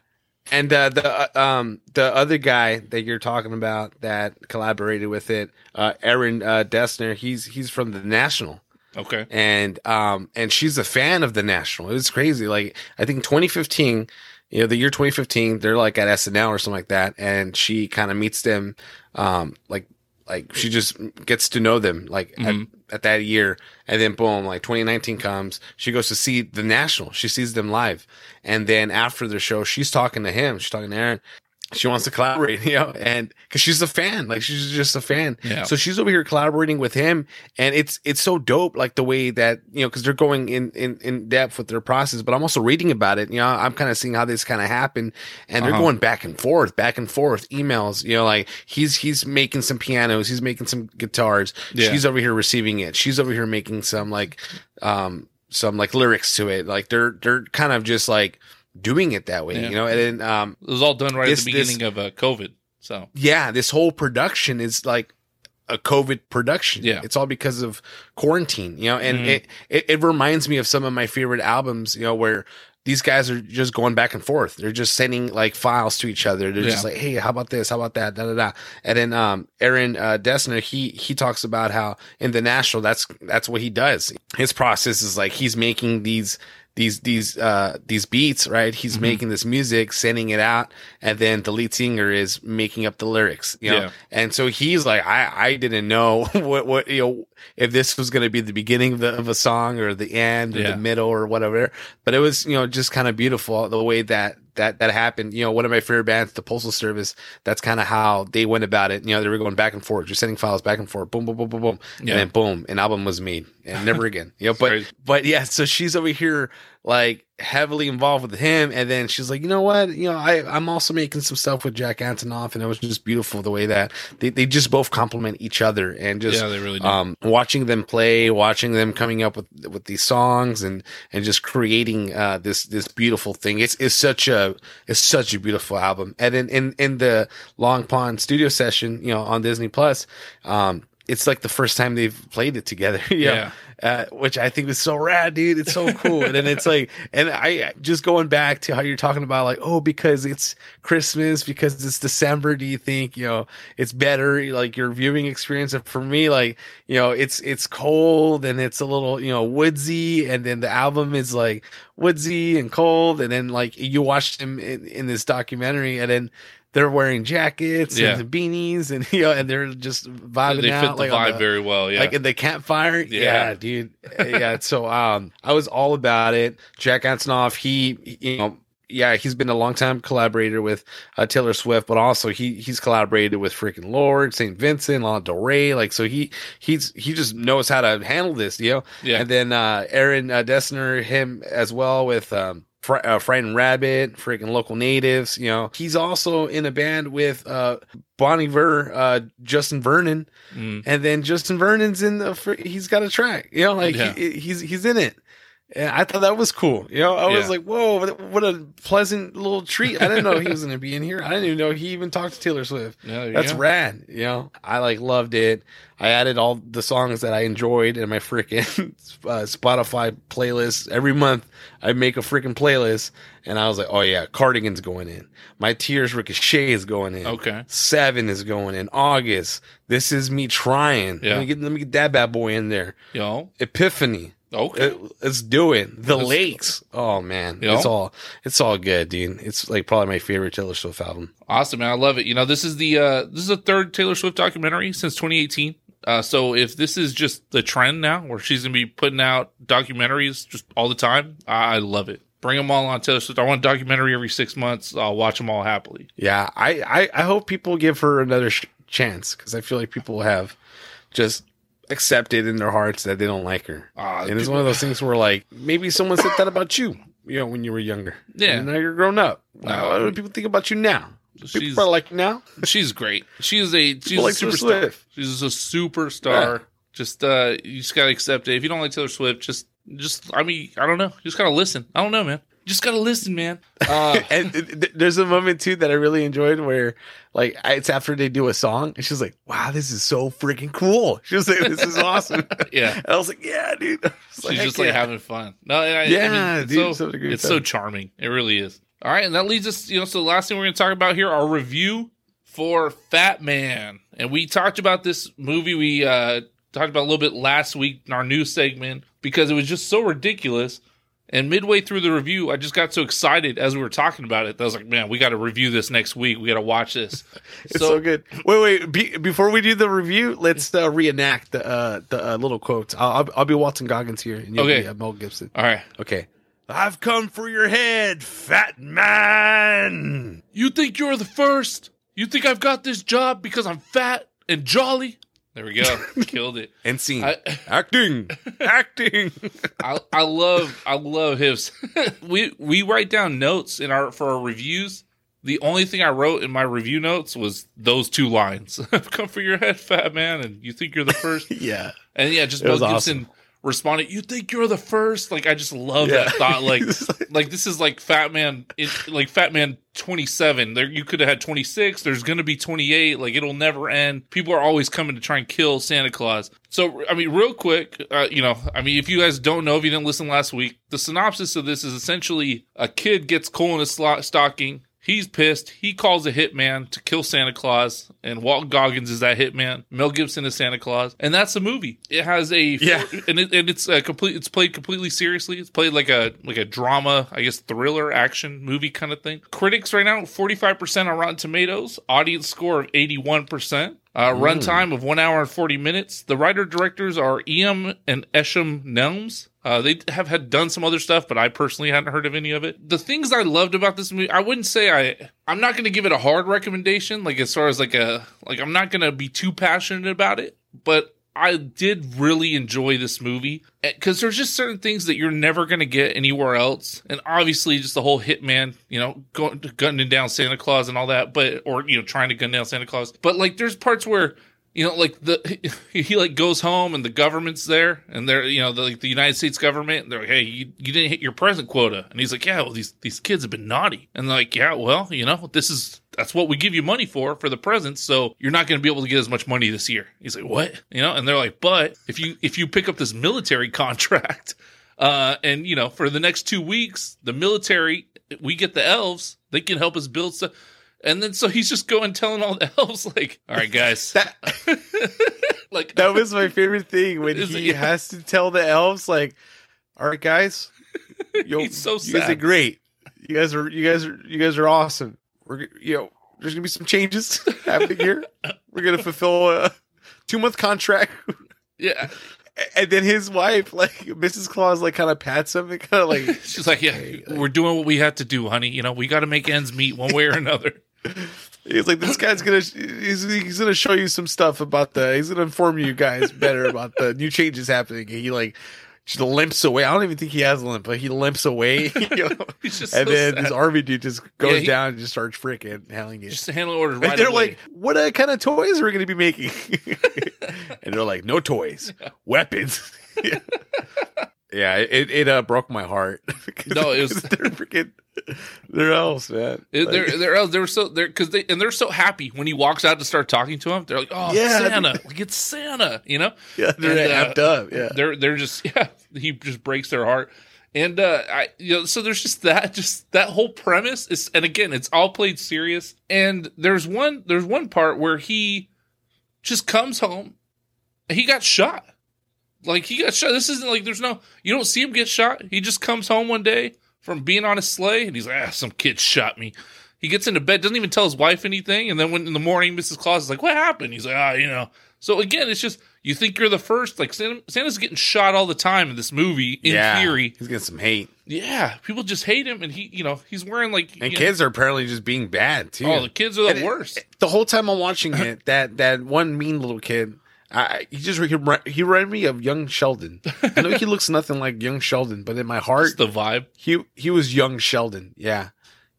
And uh, the uh, um the other guy that you're talking about that collaborated with it, uh, Aaron uh, Dessner, he's he's from the National, Okay. and um and she's a fan of the National. It was crazy. Like I think 2015, you know, the year 2015, they're like at SNL or something like that, and she kind of meets them, um like like she just gets to know them like Mhm. at, at that year. And then boom like 2019 comes. She goes to see the national. She sees them live. And then after the show she's talking to him. She's talking to aaron she wants to collaborate you know and because she's a fan like she's just a fan Yeah. so she's over here collaborating with him and it's it's so dope like the way that you know because they're going in, in in depth with their process but i'm also reading about it you know i'm kind of seeing how this kind of happened and they're Uh-huh. going back and forth back and forth emails you know like he's he's making some pianos he's making some guitars Yeah. she's over here receiving it she's over here making some like um some like lyrics to it like they're they're kind of just like doing it that way Yeah. you know and then um It was all done right This- at the this- beginning of uh, COVID. So yeah, this whole production is like a COVID production. Yeah. It's all because of quarantine, you know, and Mhm. it, it, it reminds me of some of my favorite albums, you know, where these guys are just going back and forth. They're just sending like files to each other. They're just like, hey, how about this? How about that? Da da da. And then um, Aaron uh, Dessner, he he talks about how in the National, that's that's what he does. His process is like he's making these these these uh these beats right he's Mm-hmm. making this music sending it out and then the lead singer is making up the lyrics you know Yeah. and so he's like i i didn't know what what you know if this was going to be the beginning of, the, of a song or the end or Yeah. the middle or whatever but it was you know just kind of beautiful the way that that that happened. You know one of my favorite bands the postal service that's kind of how they went about it. You know they were going back and forth just sending files back and forth boom boom boom boom boom Yeah. and then boom an album was made and never again. You know but but yeah, so she's over here like heavily involved with him, and then she's like, you know what, you know, I I'm also making some stuff with Jack Antonoff, and it was just beautiful the way that they, they just both complement each other, and just yeah, they really do. um watching them play, watching them coming up with with these songs, and and just creating uh this this beautiful thing. It's it's such a it's such a beautiful album, and in in in the Long Pond studio session, you know, on Disney Plus, um. It's like the first time they've played it together. yeah. know? Uh, which I think is so rad, dude. It's so cool. and then it's like, and I just going back to how you're talking about, like, oh, because it's Christmas, because it's December. Do you think you know it's better, like your viewing experience? And for me, like, you know, it's it's cold and it's a little, you know, woodsy, and then the album is like woodsy and cold, and then like you watched him in, in this documentary, and then. They're wearing jackets Yeah. and beanies, and you know, and they're just vibing they out fit the like vibe very well. Yeah, like in the campfire. Yeah. Yeah, dude. yeah. So um I was all about it. Jack Antonoff, he you know yeah, he's been a long time collaborator with uh, Taylor Swift, but also he he's collaborated with freaking Lorde, St. Vincent, Lana Del Rey. Like so he he's he just knows how to handle this, you know. Yeah. And then uh Aaron uh, Dessner, him as well with um Fr- uh, Frightened Rabbit, freaking local natives. You know, he's also in a band with uh, Bon Iver, uh, Justin Vernon, Mm. and then Justin Vernon's in the. fr- He's got a track. You know, like Yeah. he, he's he's in it. And I thought that was cool. You know, I was Yeah. like, whoa, what, a pleasant little treat. I didn't know he was going to be in here. I didn't even know he even talked to Taylor Swift. That's go. rad. You know, I like loved it. I added all the songs that I enjoyed in my freaking uh, Spotify playlist. Every month I make a freaking playlist and I was like, oh yeah, Cardigan's going in. My Tears Ricochet is going in. Okay. Seven is going in. August. This is me trying. Yeah. Let me get, let me get that bad boy in there. Yo. Epiphany. Okay. Let's do it. The Let's- Lakes. Oh man, Yeah. it's all it's all good, dude. It's like probably my favorite Taylor Swift album. Awesome, man. I love it. You know, this is the uh this is the third Taylor Swift documentary since 2018. Uh so if this is just the trend now where she's going to be putting out documentaries just all the time, I, I love it. Bring them all on Taylor Swift. I want a documentary every 6 months. I'll watch them all happily. Yeah, I I, I hope people give her another sh- chance because I feel like people have just accepted in their hearts that they don't like her, Ah, and it's one of those things where like maybe someone said that about you, you know, when you were younger. Yeah. and now you're grown up. No. What do people think about you now? People She's- are like now. She's great. She's a she's People a like Taylor superstar. Swift. She's a superstar. Just uh you just gotta accept it. If you don't like Taylor Swift, just just I mean, I don't know. You just gotta listen. I don't know, man. Just gotta listen, man. Uh and th- th- there's a moment too that I really enjoyed where, like, I- it's after they do a song, and she's like, "Wow, this is so freaking cool." She was like, "This is awesome." yeah. And I was like, "Yeah, dude." She's heck just like yeah. having fun. No, I, Yeah, I mean, it's dude, so, it's so charming. It really is. All right, and that leads us, you know, so the last thing we're going to talk about here, our review for Fat Man, and we talked about this movie. We uh talked about a little bit last week in our news segment because it was just so ridiculous. And midway through the review, I just got so excited as we were talking about it. that I was like, "Man, we got to review this next week. We got to watch this." It's so, good. Wait, wait. Be, before we do the review, let's uh, reenact the uh, the uh, little quotes. I'll, I'll, I'll be Walton Goggins here, and you'll Okay. be uh, Mel Gibson. all right, Okay. I've come for your head, fat man. You think you're the first? You think I've got this job because I'm fat and jolly? There we go. Killed it. And scene. I, acting, acting. I I love I love his. we we write down notes in our for our reviews. The only thing I wrote in my review notes was those two lines. I've come for your head, fat man, and you think you're the first. yeah. And yeah, just Mel Gibson responded, "You think you're the first? Like I just love Yeah. that thought. Like like- like this is like Fat Man, it, like Fat Man 27. There you could have had 26. There's gonna be 28. Like it'll never end. People are always coming to try and kill Santa Claus. So I mean, real quick, uh, you know, I mean, if you guys don't know, if you didn't listen last week, the synopsis of this is essentially a kid gets coal in his stocking. He's pissed. He calls a hitman to kill Santa Claus, and Walt Goggins is that hitman. Mel Gibson is Santa Claus, and that's the movie. It has a Yeah. and, it, and it's a complete. It's played completely seriously. It's played like a like a drama, I guess, thriller action movie kind of thing. Critics right now forty five percent on Rotten Tomatoes. Audience score of eighty one percent. Uh, runtime of one hour and 40 minutes. The writer directors are Ian and Eshom Nelms. Uh, they have had done some other stuff, but I personally hadn't heard of any of it. The things I loved about this movie, I wouldn't say I, I'm not going to give it a hard recommendation. Like as far as like a, like I'm not going to be too passionate about it, but I did really enjoy this movie because there's just certain things that you're never going to get anywhere else. And obviously, just the whole hitman, you know, going gunning down Santa Claus and all that, but or you know, trying to gun down Santa Claus. But like, there's parts where you know, like the he, like goes home and the government's there, and they're you know, the, like the United States government, they're like, hey, you, you didn't hit your present quota, and he's like, yeah, well these these kids have been naughty, and like, yeah, well, you know, this is that's what we give you money for for the presents, so you're not going to be able to get as much money this year. He's like, what, you know, and they're like, but if you if you pick up this military contract, uh, and you know, for the next two weeks, the military, we get the elves, they can help us build stuff. And then so he's just going telling all the elves like, "All right, guys, That like that was my favorite thing when it- he yeah. has to tell the elves like, "All right, guys, yo, He's so you guys are great. You guys are you guys are you guys are awesome. We're you know there's gonna be some changes happening here. We're gonna fulfill a two month contract." yeah." And then his wife, like Mrs. Claus, like kind of pats him and kind of like She's like, "Yeah, we're doing what we have to do, honey. You know, we got to make ends meet one way or another." He's like, this guy's gonna he's, he's gonna show you some stuff about the he's gonna inform you guys better about the new changes happening. And he like just limps away. I don't even think he has a limp, but he limps away. you know? And so then sad. this army dude just goes Yeah, he- down and just starts freaking howling it. just handling orders and they're away. like, "What uh, kind of toys are we gonna be making?" and they're like, "No toys, weapons." yeah, it it uh, broke my heart. No, it was- they're freaking they're elves, man. It- Like- they're they're they were so they're because they and they're so happy when he walks out to start talking to him. They're like, "Oh, Yeah, Santa! Like it's Santa!" You know. yeah, they're and, uh, up. Yeah, They're they're just yeah. He just breaks their heart, and uh, I you know so there's just that just that whole premise is and again it's all played serious. And there's one there's one part where he just comes home. He got shot. Like he got shot. This isn't like there's no you don't see him get shot. He just comes home one day from being on a sleigh and he's like, ah, some kid shot me. He gets into bed, doesn't even tell his wife anything, and then when in the morning Mrs. Claus is like, What happened? He's like, Ah, you know. So again, it's just you think you're the first. Like Santa, Santa's getting shot all the time in this movie, in yeah. theory. he's getting some hate, Yeah. People just hate him and he you know, he's wearing like and you know- kids are apparently just being bad too. Oh, the kids are the And it- worst. the whole time I'm watching it, that that one mean little kid, I, he just he, he reminded me of young Sheldon. I know he looks nothing like young Sheldon, but in my heart, It's the vibe. he he was young Sheldon. Yeah,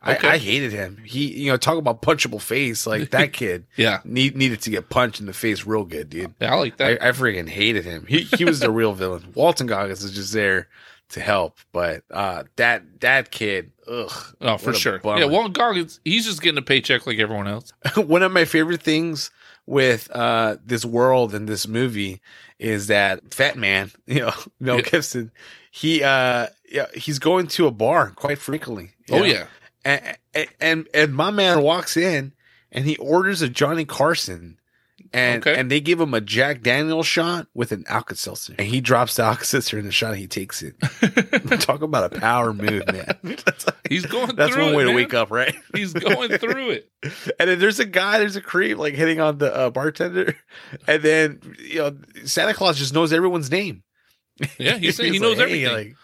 Okay. I, I hated him. He you know talk about punchable face like that kid Yeah. need, needed to get punched in the face real good, dude. Yeah, I like that. I freaking hated him. He he was the real villain. Walton Goggins is just there to help, but uh that that kid, ugh. oh, for sure. bummer. Yeah, Walt Goggins, he's just getting a paycheck like everyone else. one of my favorite things with uh this world and this movie is that Fat Man, you know, Mel Yeah. Gibson, he uh yeah, he's going to a bar quite frequently. Oh know? yeah. And, and and my man walks in and he orders a Johnny Carson and Okay. and they give him a Jack Daniel shot with an Alka Seltzer and he drops the Alka Seltzer in the shot and he takes it. Talk about a power move, man. That's, He's going that's through one it, way to wake up, right? He's going through it. And then there's a guy, there's a creep like hitting on the uh, bartender, and then you know Santa Claus just knows everyone's name. Yeah, he's saying he knows like, hey, everything. like,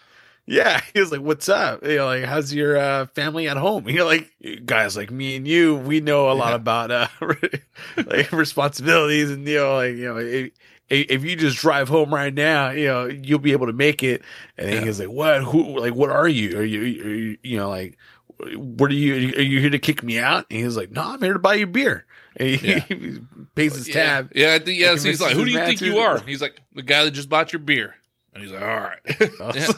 yeah, he was like, "What's up? You know, like, how's your uh, family at home?" You're like, guys, like me and you, we know a lot Yeah. about uh, like responsibilities, and you know, like you know, if, if you just drive home right now, you know, you'll be able to make it. And Yeah. he was like, "What? Who? Like, what are you? Are you? Are you, you know, like." What are you? Are you here to kick me out? And he was like, "No, I'm here to buy you beer." And he, Yeah. he pays his tab. Yeah, I think, yeah. So he's like, "Who do you think you are?" He's like, "The guy that just bought your beer." And he's like, all right.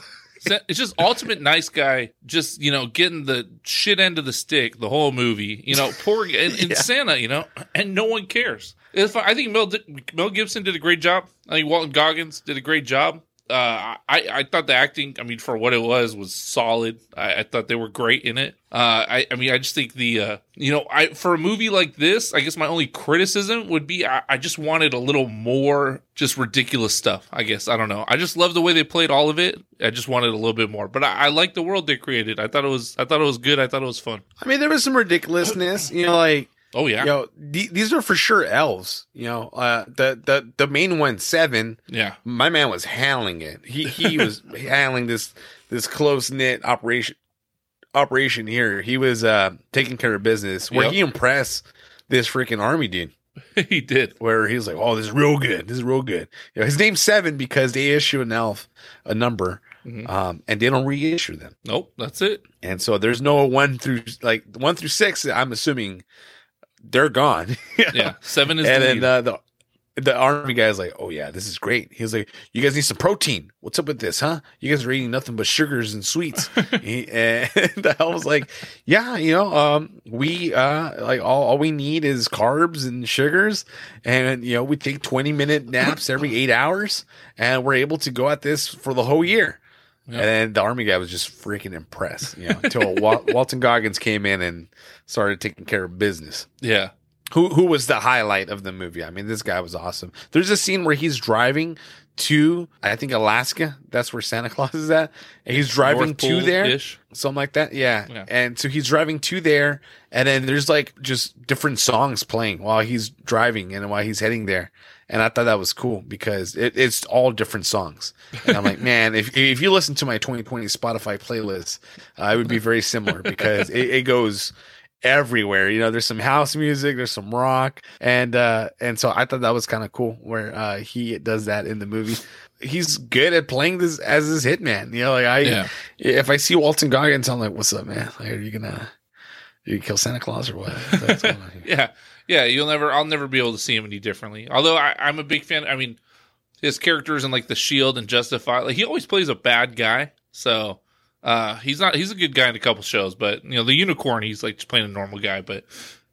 It's just ultimate nice guy, just you know, getting the shit end of the stick the whole movie. You know, poor and, and Yeah. Santa, you know, and no one cares. I think Mel Mel Gibson did a great job. I think Walton Goggins did a great job. Uh, I I thought the acting, I mean, for what it was, was solid. I, I thought they were great in it. Uh, I I mean, I just think the uh, you know, I for a movie like this, I guess my only criticism would be I, I just wanted a little more just ridiculous stuff. I guess I don't know. I just love the way they played all of it. I just wanted a little bit more, but I, I like the world they created. I thought it was I thought it was good. I thought it was fun. I mean, there was some ridiculousness, you know, like Oh yeah, you know, th- these are for sure elves. You know, uh, the the the main one, seven. yeah, My man was handling it. He he was handling this this close knit operation operation here. He was uh taking care of business. Where Yep. he impressed this freaking army dude. he did. Where he was like, "Oh, this is real good. This is real good." You know, his name's Seven because they issue an elf a number, Mhm. um, and they don't reissue them. Nope, that's it. And so there's no one through like one through six. I'm assuming they're gone. Yeah, seven is and the then uh, the the army guy's like, "Oh yeah, this is great." He was like, "You guys need some protein. What's up with this, huh? You guys are eating nothing but sugars and sweets." he, and I was like, "Yeah, you know, um, we uh, like all all we need is carbs and sugars, and you know, we take twenty minute naps every eight hours, and we're able to go at this for the whole year." Yeah. And then the army guy was just freaking impressed, you know, until Wal- Walton Goggins came in and started taking care of business yeah, who who was the highlight of the movie. I mean, this guy was awesome. There's a scene where he's driving to I think Alaska. That's where Santa Claus is at. And he's driving North to there. Something like that. Yeah. Yeah. And so he's driving to there and then there's like just different songs playing while he's driving and while he's heading there. And I thought that was cool because it, it's all different songs. And I'm like, man, if if you listen to my 2020 Spotify playlist, uh, it would be very similar because it, it goes everywhere. You know, there's some house music, there's some rock, and uh and so I thought that was kind of cool where uh he does that in the movie. He's good at playing this as his hitman. You know, like I Yeah. if I see Walton Goggins, I'm like, "What's up, man? Like, are you gonna you gonna kill Santa Claus or what?" What's going on here? Yeah, yeah. You'll never. I'll never be able to see him any differently. Although I, I'm a big fan. I mean, his characters in like The Shield and Justified. Like he always plays a bad guy. So uh, he's not. He's a good guy in a couple shows. But you know, the Unicorn. He's like just playing a normal guy. But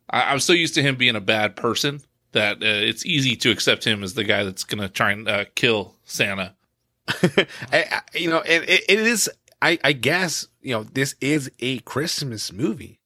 I, I'm so used to him being a bad person that uh, it's easy to accept him as the guy that's gonna try and uh, kill Santa. I, you know, it, it is. I, I guess you know this is a Christmas movie.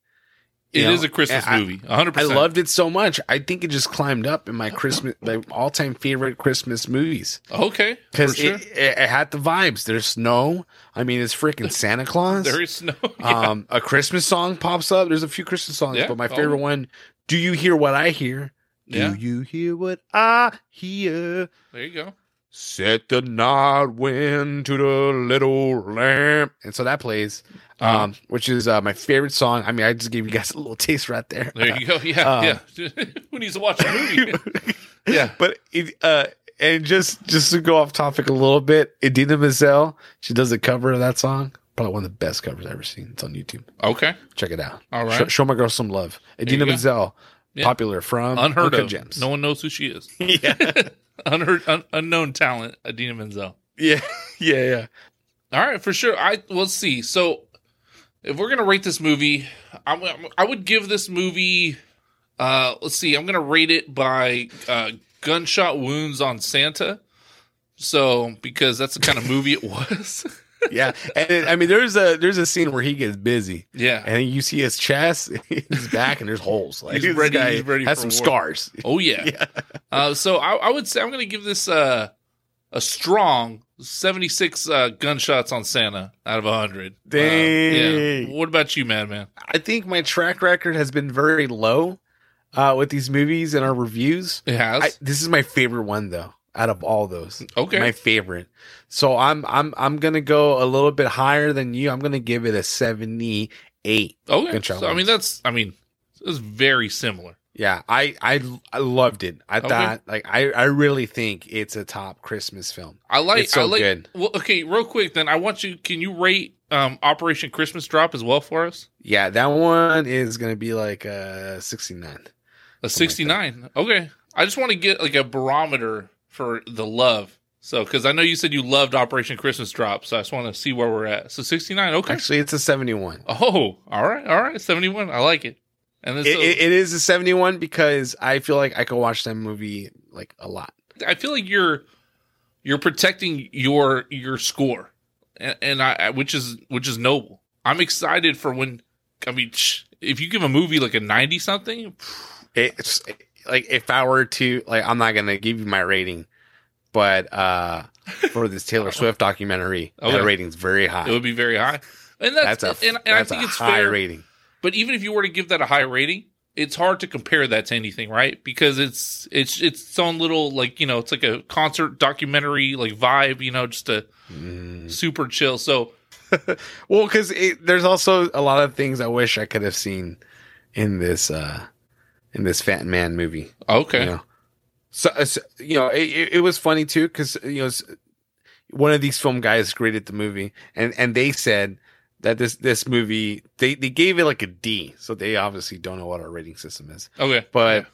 It You is know, a Christmas I- movie. 100%. I loved it so much. I think it just climbed up in my Christmas, my all time favorite Christmas movies. Okay, because sure. it, it, it had the vibes. There's snow. I mean, it's freaking Santa Claus. there is no. Yeah. um, a Christmas song pops up. There's a few Christmas songs, Yeah. but my Oh. favorite one. Do you hear what I hear? Do Yeah. you hear what I hear? there you go. Set the night wind to the little lamp, and so that plays. Um, which is uh, my favorite song. I mean, I just gave you guys a little taste right there. There you go. Yeah, Um, yeah. Who needs to watch a movie? yeah. but it, uh, and just just to go off topic a little bit, Idina Menzel, she does a cover of that song. Probably one of the best covers I've ever seen. It's on YouTube. Okay. Check it out. All right. Show, show my girl some love. Idina go. Menzel, Yeah. popular from Unheard of. Gems. No one knows who she is. yeah, Unheard, un, unknown talent, Idina Menzel. yeah, yeah, yeah. All right, for sure. I let's see. So, if we're gonna rate this movie, I would give this movie. Uh, let's see. I'm gonna rate it by uh, gunshot wounds on Santa. So, because that's the kind of movie it was. yeah. And it- I mean, there's a there's a scene where he gets busy, yeah. and you see his chest, his back, and there's holes. Like He's ready- guy he's ready has some war. scars. Oh yeah. Yeah. Uh, so I, I would say I'm going to give this uh, a strong 76 uh, gunshots on Santa out of 100. Uh, Dang. yeah. What about you, Madman? I think my track record has been very low uh, with these movies and our reviews. It has. I, this is my favorite one though, out of all those. okay. My favorite. So I'm I'm I'm gonna go a little bit higher than you. I'm gonna give it a 78. okay. So, I mean, that's. I mean, it's very similar. Yeah, I I I loved it. I Okay. thought like I I really think it's a top Christmas film. I like. It's so I like. good. Well, okay. Real quick, then I want you. Can you rate um, Operation Christmas Drop as well for us? Yeah, that one is gonna be like a 69. A Something like 69. okay. I just want to get like a barometer for the love. So, because I know you said you loved Operation Christmas Drop, so I just want to see where we're at. So, 69, okay. Actually, it's a 71. Oh, all right, all right, 71. I like it. And It, so, it, it is a 71 because I feel like I could watch that movie like a lot. I feel like you're you're protecting your your score, and, and I which is which is noble. I'm excited for when I mean, if you give a movie like a 90 something, It's like if I were to like, I'm not gonna give you my rating, but uh for this Taylor Swift documentary, Okay. that rating's very high. it would be very high. And that's, that's a and, and I think a it's high fair. rating. But even if you were to give that a high rating, it's hard to compare that to anything, right? Because it's it's it's its own little like you know it's like a concert documentary like vibe, you know, just a Mm. super chill. So Well, because there's also a lot of things I wish I could have seen in this uh in this Fat Man movie. okay, You know, so, uh, so you know, it, it, it was funny too because you know one of these film guys graded the movie, and and they said that this this movie they they gave it like a D, so they obviously don't know what our rating system is. okay, But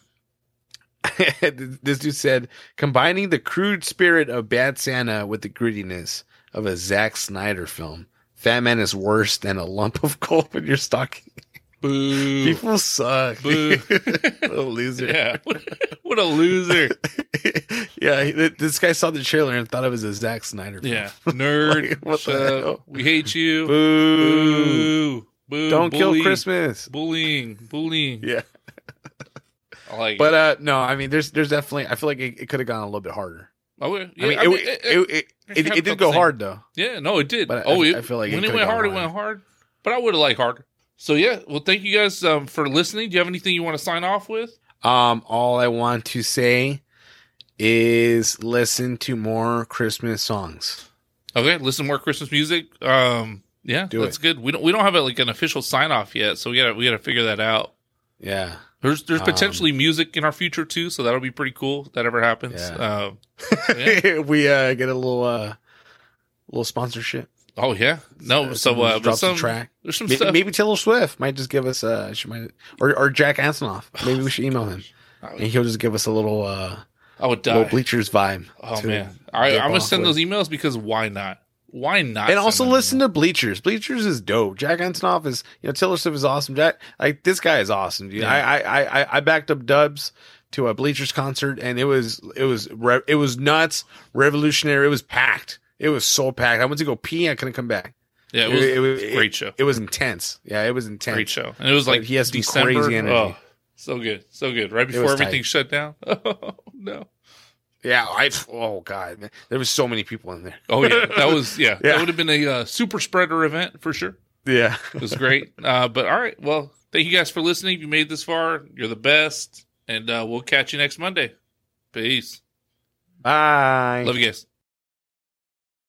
this dude said combining the crude spirit of Bad Santa with the grittiness of a Zack Snyder film. Fat Man is worse than a lump of coal in your stocking. Boo, People suck. Boo. what a loser. yeah, what, a loser, yeah, this guy saw the trailer and thought it was a Zack Snyder. film. yeah, nerd. Like, what the up. hell? We hate you. Boo! Boo, boo, Don't kill Christmas. Bullying, bullying. Yeah, like but uh, no, I mean, there's there's definitely. I feel like it, it could have gone a little bit harder. Okay, yeah, I mean, I it, mean, it, it- it, it, it it, it did go hard though. Yeah, no, it did. But I- oh, it, I feel like when it could've went hard, it went hard. But I would have liked harder. So yeah, well, thank you guys um, for listening. Do you have anything you want to sign off with? Um, all I want to say is listen to more Christmas songs. Okay, listen to more Christmas music. Um, yeah, Do that's it. good. We don't we don't have a, like an official sign off yet, so we gotta we gotta figure that out. Yeah, There's there's Um, potentially music in our future too, so that'll be pretty cool. If that ever happens. Yeah. Um, Yeah. we uh get a little uh little sponsorship. Oh yeah, no. So uh, drops a some track. there's some Maybe, stuff. maybe Taylor Swift might just give us uh she might or or Jack Antonoff. Maybe we should email him and he'll just give us a little uh I would little bleachers vibe. Oh man, all right, I'm gonna send with. those emails because why not? Why not? And also listen emails? to Bleachers. Bleachers is dope. Jack Antonoff is, you know, Taylor Swift is awesome. Jack, like this guy is awesome, dude. Yeah. I, I, I, I backed up Dubs to a Bleachers concert, and it was, it was, re- it was nuts, revolutionary. It was packed. It was so packed. I went to go pee. and I couldn't come back. Yeah, it was, it was- a great show. It was intense. Yeah, it was intense. Great show, and it was But like he has December. crazy energy. Oh, so good, so good. Right before everything tight. shut down. Oh no. Yeah, I. Oh god, man. there was so many people in there. Oh yeah, that was yeah. Yeah. That would have been a uh, super spreader event for sure. Yeah. It was great. uh, but all right, well, thank you guys for listening. If you made this far, you're the best, and uh, we'll catch you next Monday. Peace. Bye. Love you guys.